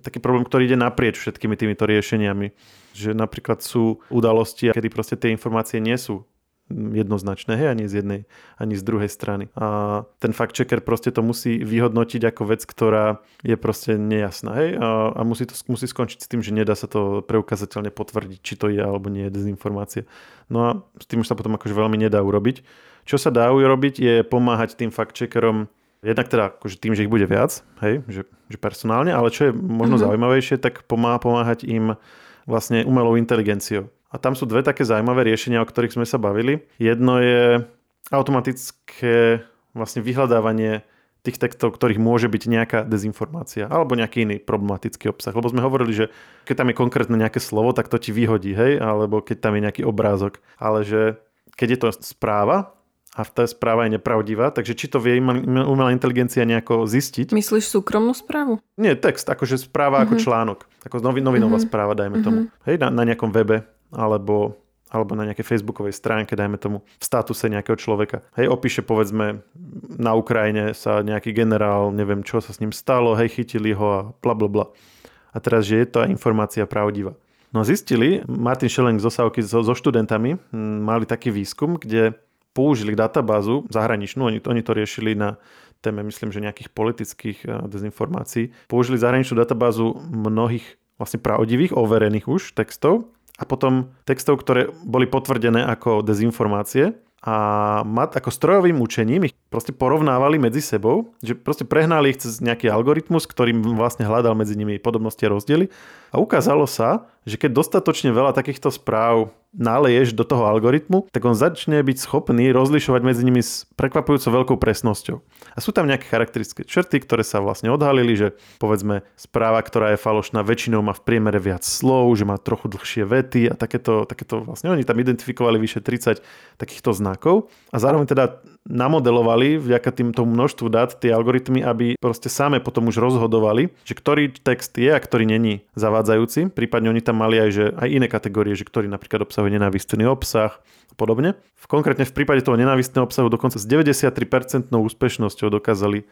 taký problém, ktorý ide naprieč všetkými týmito riešeniami. Že napríklad sú udalosti, kedy proste tie informácie nie sú jednoznačné, hej, ani z jednej, ani z druhej strany. A ten fact checker proste to musí vyhodnotiť ako vec, ktorá je proste nejasná, hej, a, a musí to musí skončiť s tým, že nedá sa to preukazateľne potvrdiť, či to je alebo nie je dezinformácia. No a s tým už sa potom akože veľmi nedá urobiť. Čo sa dá urobiť je pomáhať tým fact checkerom Jednak teda akože tým, že ich bude viac, hej, že, že personálne, ale čo je možno mm-hmm. zaujímavejšie, tak pomáha pomáhať im vlastne umelou inteligenciou. A tam sú dve také zaujímavé riešenia, o ktorých sme sa bavili. Jedno je automatické vlastne vyhľadávanie tých textov, ktorých môže byť nejaká dezinformácia alebo nejaký iný problematický obsah. Lebo sme hovorili, že keď tam je konkrétne nejaké slovo, tak to ti vyhodí, hej, alebo keď tam je nejaký obrázok. Ale že keď je to správa, a tá správa je nepravdivá, takže či to vie umelá inteligencia nejako zistiť. Myslíš súkromnú správu? Nie, text, akože správa mm-hmm. ako mhm. článok, ako novinová mm-hmm. správa, dajme mm-hmm. tomu. Hej, na, na nejakom webe, alebo alebo na nejakej facebookovej stránke, dajme tomu, v statuse nejakého človeka. Hej, opíše povedzme, na Ukrajine sa nejaký generál, neviem čo sa s ním stalo, hej, chytili ho a bla bla bla. A teraz, že je to informácia pravdivá. No zistili, Martin Schelling zo Savky so, so študentami mali taký výskum, kde použili databázu zahraničnú, oni, oni to riešili na téme, myslím, že nejakých politických eh, dezinformácií. Použili zahraničnú databázu mnohých vlastne pravdivých, overených už textov a potom textov, ktoré boli potvrdené ako dezinformácie a mat ako strojovým učením ich proste porovnávali medzi sebou, že proste prehnali ich cez nejaký algoritmus, ktorým vlastne hľadal medzi nimi podobnosti a rozdiely a ukázalo sa, že keď dostatočne veľa takýchto správ naleješ do toho algoritmu, tak on začne byť schopný rozlišovať medzi nimi s prekvapujúco veľkou presnosťou. A sú tam nejaké charakteristické črty, ktoré sa vlastne odhalili, že povedzme správa, ktorá je falošná, väčšinou má v priemere viac slov, že má trochu dlhšie vety a takéto, takéto vlastne oni tam identifikovali vyše 30 takýchto znakov a zároveň teda namodelovali vďaka týmto množstvu dát tie algoritmy, aby proste same potom už rozhodovali, že ktorý text je a ktorý není zavádzajúci. Prípadne oni tam mali aj, že aj iné kategórie, že ktorý napríklad obsahuje nenávistný obsah a podobne. V konkrétne v prípade toho nenávistného obsahu dokonca s 93% úspešnosťou dokázali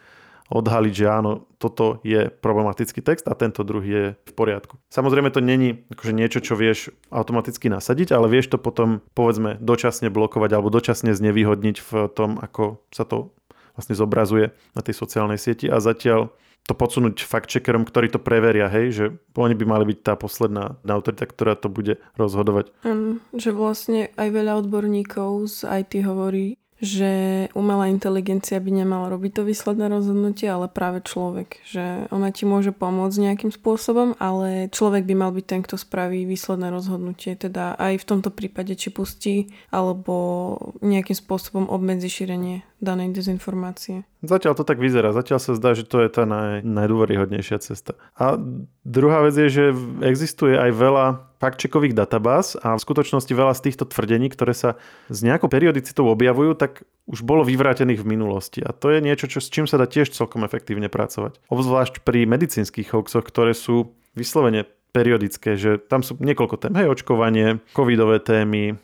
odhaliť, že áno, toto je problematický text a tento druhý je v poriadku. Samozrejme to není akože niečo, čo vieš automaticky nasadiť, ale vieš to potom povedzme dočasne blokovať alebo dočasne znevýhodniť v tom, ako sa to vlastne zobrazuje na tej sociálnej sieti a zatiaľ to podsunúť fakt-checkerom, ktorí to preveria, hej, že oni by mali byť tá posledná autorita, ktorá to bude rozhodovať. Um, že vlastne aj veľa odborníkov z IT hovorí, že umelá inteligencia by nemala robiť to výsledné rozhodnutie, ale práve človek. Že ona ti môže pomôcť nejakým spôsobom, ale človek by mal byť ten, kto spraví výsledné rozhodnutie. Teda aj v tomto prípade, či pustí alebo nejakým spôsobom obmedzi šírenie danej dezinformácie. Zatiaľ to tak vyzerá. Zatiaľ sa zdá, že to je tá naj, najdôveryhodnejšia cesta. A druhá vec je, že existuje aj veľa faktčekových databáz a v skutočnosti veľa z týchto tvrdení, ktoré sa s nejakou periodicitou objavujú, tak už bolo vyvrátených v minulosti. A to je niečo, čo, s čím sa dá tiež celkom efektívne pracovať. Obzvlášť pri medicínskych hoaxoch, ktoré sú vyslovene periodické, že tam sú niekoľko tém, hej, očkovanie, covidové témy,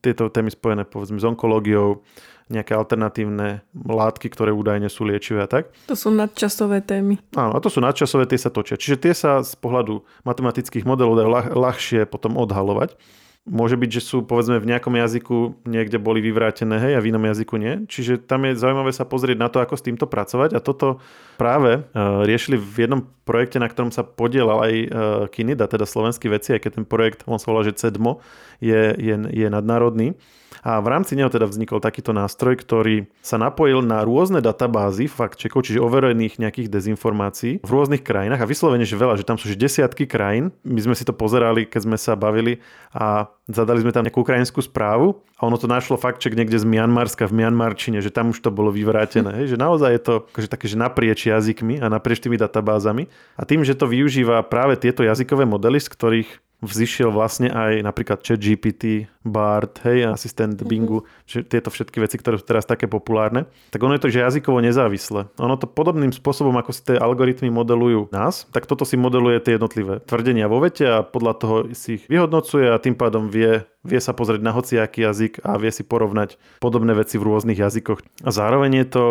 tieto témy spojené povedzme s onkológiou, nejaké alternatívne látky, ktoré údajne sú liečivé a tak. To sú nadčasové témy. Áno, a to sú nadčasové, tie sa točia. Čiže tie sa z pohľadu matematických modelov dajú ľahšie potom odhalovať. Môže byť, že sú povedzme v nejakom jazyku niekde boli vyvrátené, hej, a v inom jazyku nie. Čiže tam je zaujímavé sa pozrieť na to, ako s týmto pracovať a toto práve uh, riešili v jednom projekte, na ktorom sa podielal aj uh, Kinida, teda slovenský veci, aj keď ten projekt, on sa volá, že CEDMO, je, je, je nadnárodný a v rámci neho teda vznikol takýto nástroj, ktorý sa napojil na rôzne databázy fact-checkov, čiže overených nejakých dezinformácií v rôznych krajinách a vyslovene, že veľa, že tam sú že desiatky krajín. My sme si to pozerali, keď sme sa bavili a zadali sme tam nejakú ukrajinskú správu a ono to našlo fact-check niekde z Mianmarska v Mianmarčine, že tam už to bolo vyvrátené. Hej, že naozaj je to akože také, že naprieč jazykmi a naprieč tými databázami. A tým, že to využíva práve tieto jazykové modely, z ktorých vzýšiel vlastne aj napríklad ChatGPT, BART, hej, asistent mhm. Bingu, mm-hmm. že tieto všetky veci, ktoré sú teraz také populárne, tak ono je to, že jazykovo nezávislé. Ono to podobným spôsobom, ako si tie algoritmy modelujú nás, tak toto si modeluje tie jednotlivé tvrdenia vo vete a podľa toho si ich vyhodnocuje a tým pádom vie, vie sa pozrieť na hociaký jazyk a vie si porovnať podobné veci v rôznych jazykoch. A zároveň je to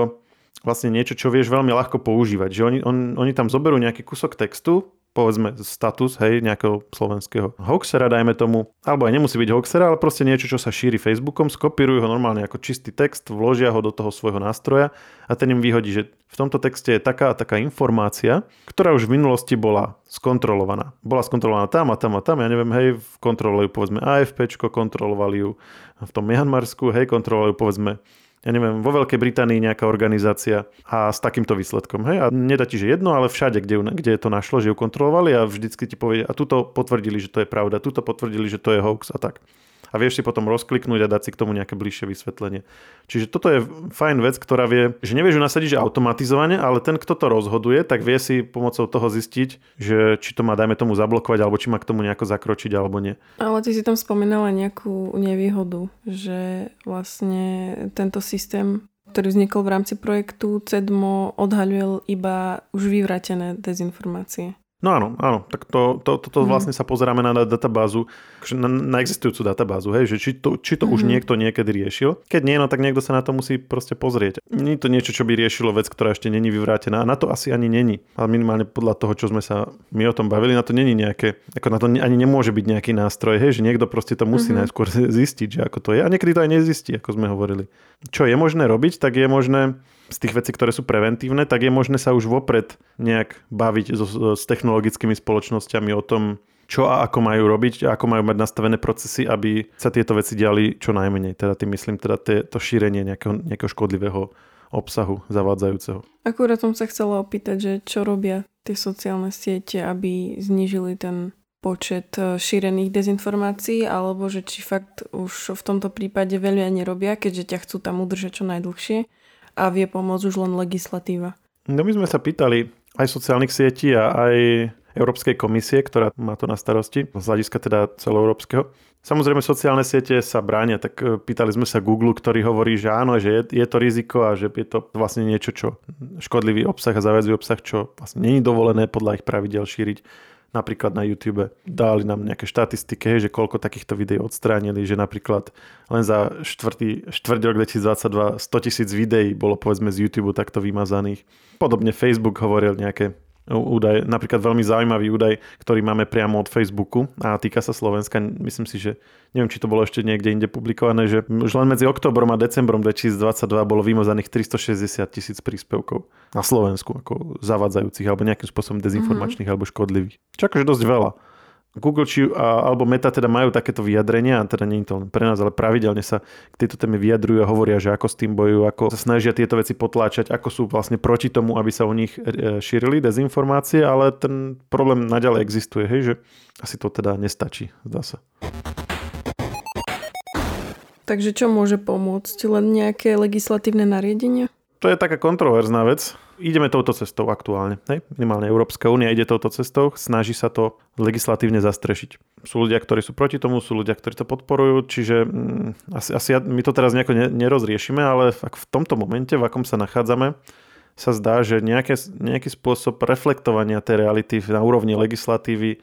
vlastne niečo, čo vieš veľmi ľahko používať. Že oni, on, oni tam zoberú nejaký kúsok textu, povedzme status, hej, nejakého slovenského hoaxera, dajme tomu, alebo aj nemusí byť hoaxera, ale proste niečo, čo sa šíri Facebookom, skopírujú ho normálne ako čistý text, vložia ho do toho svojho nástroja a ten im vyhodí, že v tomto texte je taká a taká informácia, ktorá už v minulosti bola skontrolovaná. Bola skontrolovaná tam a tam a tam, ja neviem, hej, kontrolujú povedzme AFPčko, kontrolovali ju v tom Mianmarsku, hej, kontrolujú povedzme ja neviem, vo Veľkej Británii nejaká organizácia a s takýmto výsledkom. Hej? A nedá ti, že jedno, ale všade, kde, kde to našlo, že ju kontrolovali a vždycky ti povie, a tuto potvrdili, že to je pravda, tuto potvrdili, že to je hoax a tak. A vieš si potom rozkliknúť a dať si k tomu nejaké bližšie vysvetlenie. Čiže toto je fajn vec, ktorá vie, že nevieš ju nasadiť že automatizovane, ale ten, kto to rozhoduje, tak vie si pomocou toho zistiť, že či to má, dajme tomu, zablokovať, alebo či má k tomu nejako zakročiť, alebo nie. Ale ty si tam spomínala nejakú nevýhodu, že vlastne tento systém ktorý vznikol v rámci projektu CEDMO, odhaľujem iba už vyvratené dezinformácie. No áno, áno, tak to, to, to, to mm. vlastne sa pozeráme na databázu, na, na existujúcu databázu, hej, že či to, či to mm. už mhm. niekto niekedy riešil. Keď nie, no tak niekto sa na to musí proste pozrieť. Nie je to niečo, čo by riešilo vec, ktorá ešte není vyvrátená. A na to asi ani není. Ale minimálne podľa toho, čo sme sa my o tom bavili, na to není nejaké, ako na to ani nemôže byť nejaký nástroj, hej, že niekto proste to musí mm-hmm. najskôr zistiť, že ako to je. A niekedy to aj nezistí, ako sme hovorili. Čo je možné robiť, tak je možné z tých vecí, ktoré sú preventívne, tak je možné sa už vopred nejak baviť so, s technologickými spoločnosťami o tom, čo a ako majú robiť ako majú mať nastavené procesy, aby sa tieto veci diali čo najmenej. Teda tým myslím teda tie, to šírenie nejakého, nejakého škodlivého obsahu zavádzajúceho. Akurát som sa chcela opýtať, že čo robia tie sociálne siete, aby znížili ten počet e, šírených dezinformácií, alebo že či fakt už v tomto prípade veľa nerobia, keďže ťa chcú tam udržať čo najdlhšie a vie pomôcť už len legislatíva. No my sme sa pýtali aj sociálnych sietí a aj Európskej komisie, ktorá má to na starosti, z hľadiska teda celoeurópskeho. Samozrejme sociálne siete sa bránia, tak e, pýtali sme sa Google, ktorý hovorí, že áno, že je, je to riziko a že je to vlastne niečo, čo škodlivý obsah a zavedzuje obsah, čo vlastne není dovolené podľa ich pravidel šíriť napríklad na YouTube dali nám nejaké štatistiky, že koľko takýchto videí odstránili, že napríklad len za štvrtý, štvrť rok 2022 100 tisíc videí bolo povedzme z YouTube takto vymazaných. Podobne Facebook hovoril nejaké údaj, napríklad veľmi zaujímavý údaj, ktorý máme priamo od Facebooku a týka sa Slovenska. Myslím si, že neviem, či to bolo ešte niekde inde publikované, že už len medzi oktobrom a decembrom 2022 bolo vymazaných 360 tisíc príspevkov na Slovensku, ako zavadzajúcich alebo nejakým spôsobom dezinformačných mm-hmm. alebo škodlivých. Čo akože dosť veľa. Google či, a, alebo Meta teda majú takéto vyjadrenia, a teda nie je to len pre nás, ale pravidelne sa k tejto téme vyjadrujú a hovoria, že ako s tým bojujú, ako sa snažia tieto veci potláčať, ako sú vlastne proti tomu, aby sa o nich e, šírili dezinformácie, ale ten problém naďalej existuje, hej, že asi to teda nestačí, zdá sa. Takže čo môže pomôcť? Len nejaké legislatívne nariadenia? To je taká kontroverzná vec ideme touto cestou aktuálne. Hej? Minimálne Európska únia ide touto cestou, snaží sa to legislatívne zastrešiť. Sú ľudia, ktorí sú proti tomu, sú ľudia, ktorí to podporujú, čiže mm, asi, asi my to teraz nejako ne, nerozriešime, ale ak v tomto momente, v akom sa nachádzame, sa zdá, že nejaké, nejaký spôsob reflektovania tej reality na úrovni legislatívy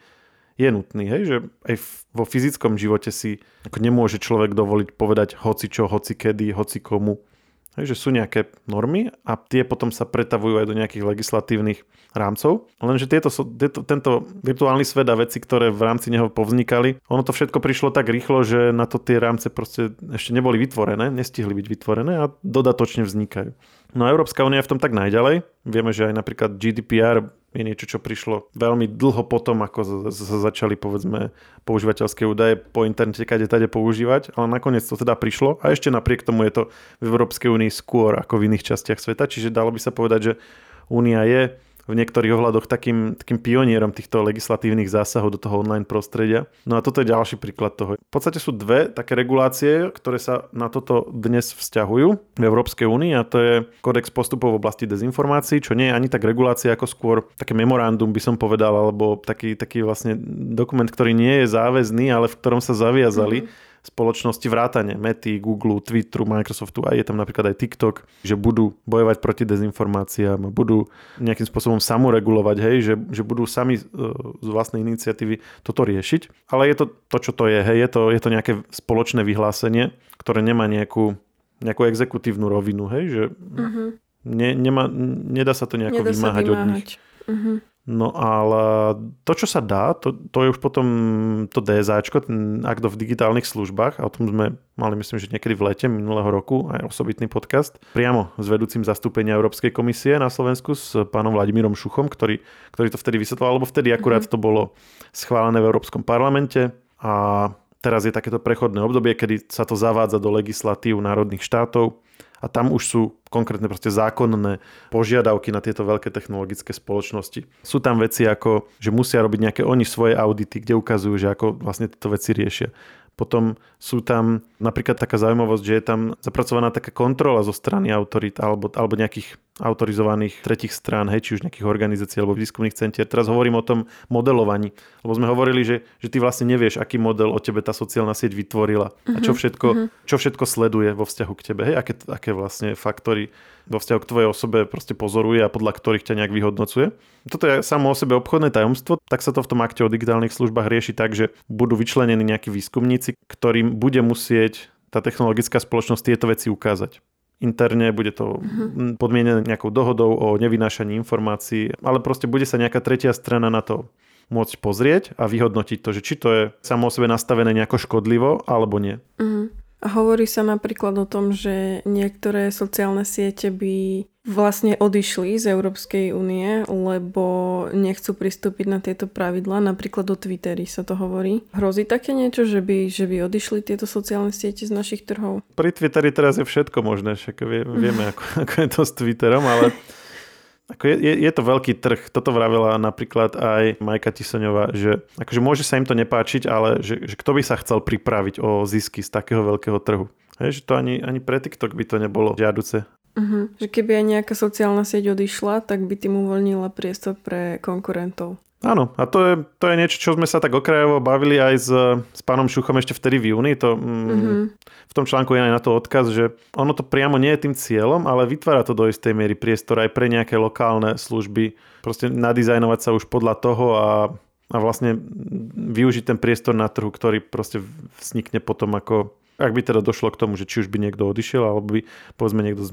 je nutný, hej? že aj vo fyzickom živote si nemôže človek dovoliť povedať hoci čo, hoci kedy, hoci komu Hej, že sú nejaké normy a tie potom sa pretavujú aj do nejakých legislatívnych rámcov. Lenže tieto, tieto, tento virtuálny svet a veci, ktoré v rámci neho povznikali, ono to všetko prišlo tak rýchlo, že na to tie rámce proste ešte neboli vytvorené, nestihli byť vytvorené a dodatočne vznikajú. No a Európska únia je v tom tak najďalej. Vieme, že aj napríklad GDPR je niečo, čo prišlo veľmi dlho potom, ako sa začali povedzme používateľské údaje po internete kade tade používať, ale nakoniec to teda prišlo a ešte napriek tomu je to v Európskej únii skôr ako v iných častiach sveta, čiže dalo by sa povedať, že únia je v niektorých ohľadoch takým, takým pionierom týchto legislatívnych zásahov do toho online prostredia. No a toto je ďalší príklad toho. V podstate sú dve také regulácie, ktoré sa na toto dnes vzťahujú v Európskej únii a to je Kodex postupov v oblasti dezinformácií, čo nie je ani tak regulácia ako skôr také memorandum by som povedal, alebo taký, taký vlastne dokument, ktorý nie je záväzný, ale v ktorom sa zaviazali mm-hmm spoločnosti vrátane Mety, Google, Twitteru, Microsoftu a je tam napríklad aj TikTok, že budú bojovať proti dezinformáciám, budú nejakým spôsobom samoregulovať, hej, že, že budú sami e, z vlastnej iniciatívy toto riešiť. Ale je to to, čo to je, hej, je to, je to nejaké spoločné vyhlásenie, ktoré nemá nejakú, nejakú exekutívnu rovinu, hej, že uh-huh. ne, nemá, nedá sa to nejako nedá vymáhať, vymáhať od nich. Uh-huh. No ale to, čo sa dá, to, to je už potom to DSAčko, ten akt v digitálnych službách, a o tom sme mali myslím, že niekedy v lete minulého roku aj osobitný podcast, priamo s vedúcim zastúpenia Európskej komisie na Slovensku s pánom Vladimírom Šuchom, ktorý, ktorý to vtedy vysvetloval, lebo vtedy akurát mm-hmm. to bolo schválené v Európskom parlamente a teraz je takéto prechodné obdobie, kedy sa to zavádza do legislatív národných štátov a tam už sú konkrétne proste zákonné požiadavky na tieto veľké technologické spoločnosti. Sú tam veci ako, že musia robiť nejaké oni svoje audity, kde ukazujú, že ako vlastne tieto veci riešia. Potom sú tam napríklad taká zaujímavosť, že je tam zapracovaná taká kontrola zo strany autorít alebo, alebo nejakých autorizovaných tretich strán, hej, či už nejakých organizácií alebo výskumných centier. Teraz hovorím o tom modelovaní, lebo sme hovorili, že, že ty vlastne nevieš, aký model o tebe tá sociálna sieť vytvorila a čo mhm, všetko, uh-huh. čo všetko sleduje vo vzťahu k tebe, hej, aké, aké vlastne faktory vo vzťahu k tvojej osobe proste pozoruje a podľa ktorých ťa nejak vyhodnocuje. Toto je samo o sebe obchodné tajomstvo, tak sa to v tom akte o digitálnych službách rieši tak, že budú vyčlenení nejakí výskumníci, ktorým bude musieť tá technologická spoločnosť tieto veci ukázať interne, bude to uh-huh. podmienené nejakou dohodou o nevynášaní informácií, ale proste bude sa nejaká tretia strana na to môcť pozrieť a vyhodnotiť to, že či to je samo o sebe nastavené nejako škodlivo alebo nie. Uh-huh. A hovorí sa napríklad o tom, že niektoré sociálne siete by vlastne odišli z Európskej únie, lebo nechcú pristúpiť na tieto pravidlá. Napríklad do Twittery sa to hovorí. Hrozí také niečo, že by, že by odišli tieto sociálne siete z našich trhov? Pri Twitteri teraz je všetko možné, však vieme, ako, ako je to s Twitterom, ale ako je, je, je to veľký trh. Toto vravela napríklad aj Majka Tisoňová, že akože môže sa im to nepáčiť, ale že, že kto by sa chcel pripraviť o zisky z takého veľkého trhu. Hej, že to ani, ani pre TikTok by to nebolo žiaduce. Uh-huh. Že keby aj nejaká sociálna sieť odišla, tak by tým uvoľnila priestor pre konkurentov. Áno, a to je, to je niečo, čo sme sa tak okrajovo bavili aj s, s pánom Šuchom ešte vtedy v júni. To, mm-hmm. V tom článku je aj na to odkaz, že ono to priamo nie je tým cieľom, ale vytvára to do istej miery priestor aj pre nejaké lokálne služby. Proste nadizajnovať sa už podľa toho a, a vlastne využiť ten priestor na trhu, ktorý proste vznikne potom ako ak by teda došlo k tomu, že či už by niekto odišiel, alebo by povedzme niekto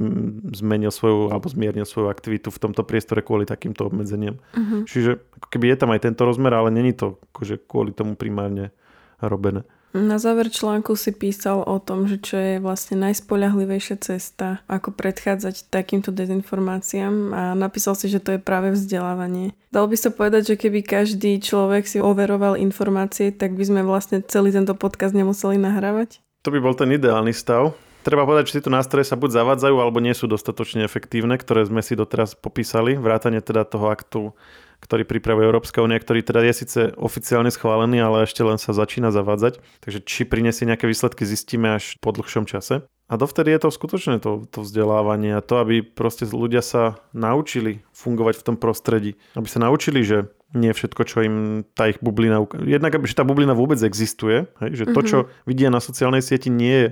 zmenil svoju alebo zmiernil svoju aktivitu v tomto priestore kvôli takýmto obmedzeniam. Uh-huh. Čiže ako keby je tam aj tento rozmer, ale není to akože kvôli tomu primárne robené. Na záver článku si písal o tom, že čo je vlastne najspoľahlivejšia cesta, ako predchádzať takýmto dezinformáciám a napísal si, že to je práve vzdelávanie. Dal by sa povedať, že keby každý človek si overoval informácie, tak by sme vlastne celý tento podcast nemuseli nahrávať? To by bol ten ideálny stav. Treba povedať, že tieto nástroje sa buď zavádzajú, alebo nie sú dostatočne efektívne, ktoré sme si doteraz popísali. Vrátane teda toho aktu, ktorý pripravuje Európska únia, ktorý teda je síce oficiálne schválený, ale ešte len sa začína zavádzať. Takže či prinesie nejaké výsledky, zistíme až po dlhšom čase. A dovtedy je to skutočne to, to vzdelávanie a to, aby proste ľudia sa naučili fungovať v tom prostredí. Aby sa naučili, že nie všetko, čo im tá ich bublina... Jednak, že tá bublina vôbec existuje, hej, že to, čo mhm. vidia na sociálnej sieti, nie je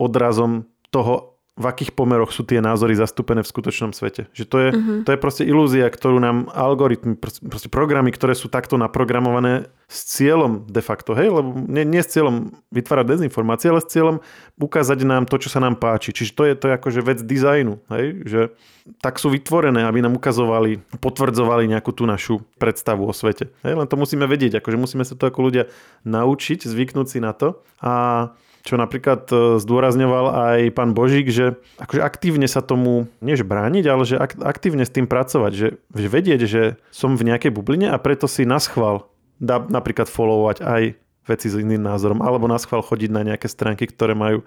odrazom toho, v akých pomeroch sú tie názory zastúpené v skutočnom svete. Že to je, uh-huh. to je proste ilúzia, ktorú nám algoritmy, proste programy, ktoré sú takto naprogramované s cieľom de facto, hej, lebo nie, nie s cieľom vytvárať dezinformácie, ale s cieľom ukázať nám to, čo sa nám páči. Čiže to je to je akože vec dizajnu, hej, že tak sú vytvorené, aby nám ukazovali, potvrdzovali nejakú tú našu predstavu o svete. Hej, len to musíme vedieť, akože musíme sa to ako ľudia naučiť, zvyknúť si na to a čo napríklad e, zdôrazňoval aj pán Božík, že akože aktívne sa tomu, než brániť, ale že aktívne s tým pracovať, že, že vedieť, že som v nejakej bubline a preto si naschval dá napríklad followovať aj veci s iným názorom, alebo na schvál chodiť na nejaké stránky, ktoré majú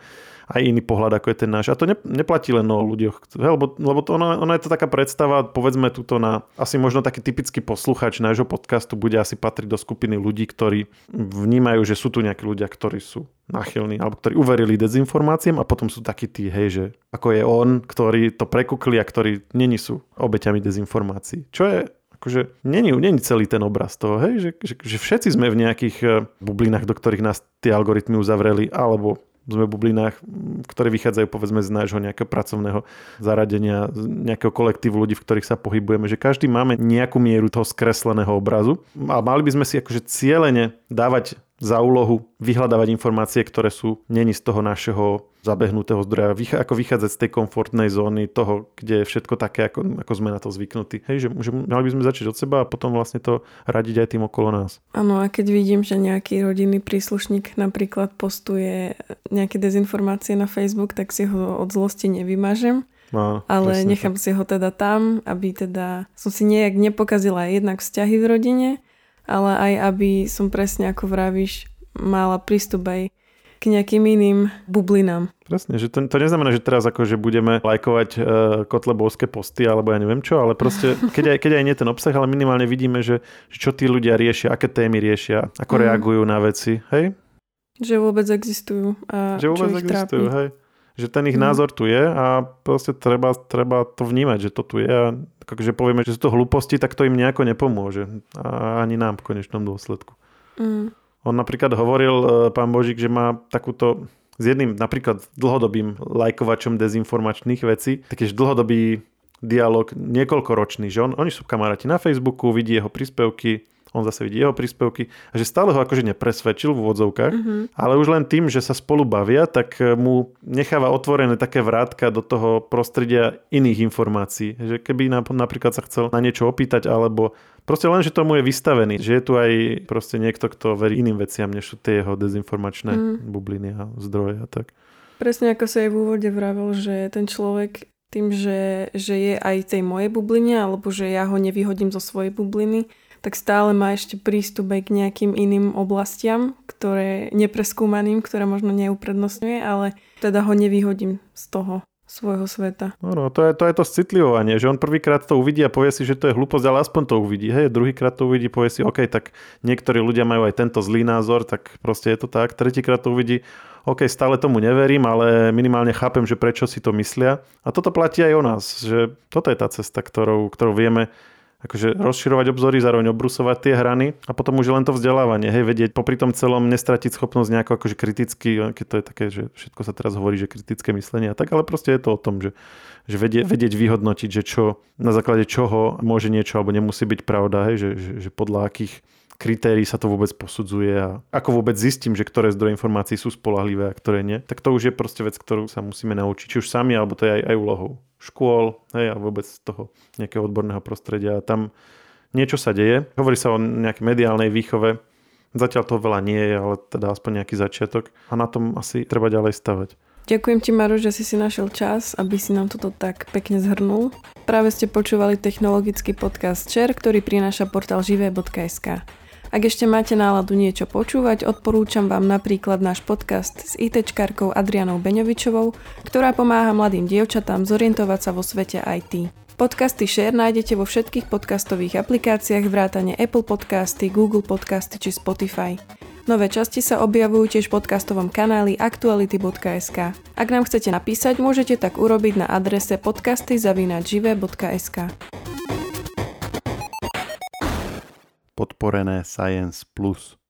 aj iný pohľad, ako je ten náš. A to neplatí len o ľuďoch, lebo, lebo to, ono, ono je to taká predstava, povedzme tuto na, asi možno taký typický posluchač nášho podcastu bude asi patriť do skupiny ľudí, ktorí vnímajú, že sú tu nejakí ľudia, ktorí sú nachylní, alebo ktorí uverili dezinformáciám a potom sú takí tí, hej, že ako je on, ktorí to prekukli a ktorí není sú obeťami dezinformácií. Čo je akože není, není celý ten obraz toho, hej, že, že, že všetci sme v nejakých eh, bublinách, do ktorých nás tie algoritmy uzavreli, alebo sme v bublinách, ktoré vychádzajú povedzme z nášho nejakého pracovného zaradenia, nejakého kolektívu ľudí, v ktorých sa pohybujeme, že každý máme nejakú mieru toho skresleného obrazu. A mali by sme si akože cieľene dávať za úlohu vyhľadávať informácie, ktoré sú není z toho našeho zabehnutého zdroja, ako vychádzať z tej komfortnej zóny toho, kde je všetko také, ako, ako sme na to zvyknutí. Hej, že, že mali by sme začať od seba a potom vlastne to radiť aj tým okolo nás. Áno, a keď vidím, že nejaký rodinný príslušník napríklad postuje nejaké dezinformácie na Facebook, tak si ho od zlosti nevymažem. No, ale nechám tak. si ho teda tam, aby teda som si nejak nepokazila jednak vzťahy v rodine, ale aj aby som presne ako vravíš mala prístup aj k nejakým iným bublinám. Presne, že to, to neznamená, že teraz akože budeme lajkovať uh, kotlebovské posty alebo ja neviem čo, ale proste, keď aj, keď aj nie ten obsah, ale minimálne vidíme, že, že čo tí ľudia riešia, aké témy riešia, ako mm. reagujú na veci, hej? Že vôbec existujú a že vôbec čo ich existujú, trápi. hej. Že ten ich Mhm. názor tu je a proste treba, treba to vnímať, že to tu je a akože povieme, že sú to hlúposti, tak to im nejako nepomôže. A ani nám v konečnom dôsledku. Mm. On napríklad hovoril, e, pán Božík, že má takúto s jedným napríklad dlhodobým lajkovačom dezinformačných vecí, takýž dlhodobý dialog niekoľkoročný, že on, oni sú kamaráti na Facebooku, vidí jeho príspevky, on zase vidí jeho príspevky a že stále ho akože nepresvedčil v úvodzovkách, Mhm. ale už len tým, že sa spolu bavia, tak e, mu necháva otvorené také vrátka do toho prostredia iných informácií. Že keby nap- napríklad sa chcel na niečo opýtať, alebo proste len, že tomu je vystavený. Že je tu aj proste niekto, kto verí iným veciam, než sú tie jeho dezinformačné Mm. bubliny a zdroje a tak. Presne ako sa aj v úvode vravel, že ten človek tým, že, že je aj tej mojej bubline, alebo že ja ho nevyhodím zo svojej bubliny, tak stále má ešte prístup aj k nejakým iným oblastiam, ktoré nepreskúmaným, ktoré možno neuprednostňuje, ale teda ho nevyhodím z toho svojho sveta. No, to, je, to je to citlivovanie, že on prvýkrát to uvidí a povie si, že to je hlúposť, ale aspoň to uvidí. Hej, druhýkrát to uvidí, povie si, OK, tak niektorí ľudia majú aj tento zlý názor, tak proste je to tak. Tretíkrát to uvidí, OK, stále tomu neverím, ale minimálne chápem, že prečo si to myslia. A toto platí aj o nás, že toto je tá cesta, ktorou, ktorou vieme akože rozširovať obzory, zároveň obrusovať tie hrany a potom už len to vzdelávanie, hej, vedieť popri tom celom nestratiť schopnosť nejako akože kriticky, keď to je také, že všetko sa teraz hovorí, že kritické myslenie a tak, ale proste je to o tom, že, že vedieť, vedieť vyhodnotiť, že čo, na základe čoho môže niečo alebo nemusí byť pravda, hej, že, že, že podľa akých kritérií sa to vôbec posudzuje a ako vôbec zistím, že ktoré zdroje informácií sú spolahlivé a ktoré nie, tak to už je proste vec, ktorú sa musíme naučiť, či už sami, alebo to je aj, aj úlohou škôl, hej, a vôbec toho nejakého odborného prostredia. A tam niečo sa deje. Hovorí sa o nejakej mediálnej výchove. Zatiaľ toho veľa nie je, ale teda aspoň nejaký začiatok. A na tom asi treba ďalej stavať. Ďakujem ti, Maru, že si si našiel čas, aby si nám toto tak pekne zhrnul. Práve ste počúvali technologický podcast Share, ktorý prináša portál živé.sk. Ak ešte máte náladu niečo počúvať, odporúčam vám napríklad náš podcast s ITčkarkou Adrianou Beňovičovou, ktorá pomáha mladým dievčatám zorientovať sa vo svete IT. Podcasty Share nájdete vo všetkých podcastových aplikáciách vrátane Apple Podcasty, Google Podcasty či Spotify. Nové časti sa objavujú tiež v podcastovom kanáli aktuality.sk. Ak nám chcete napísať, môžete tak urobiť na adrese podcasty.žive.sk. Podporené Science Plus.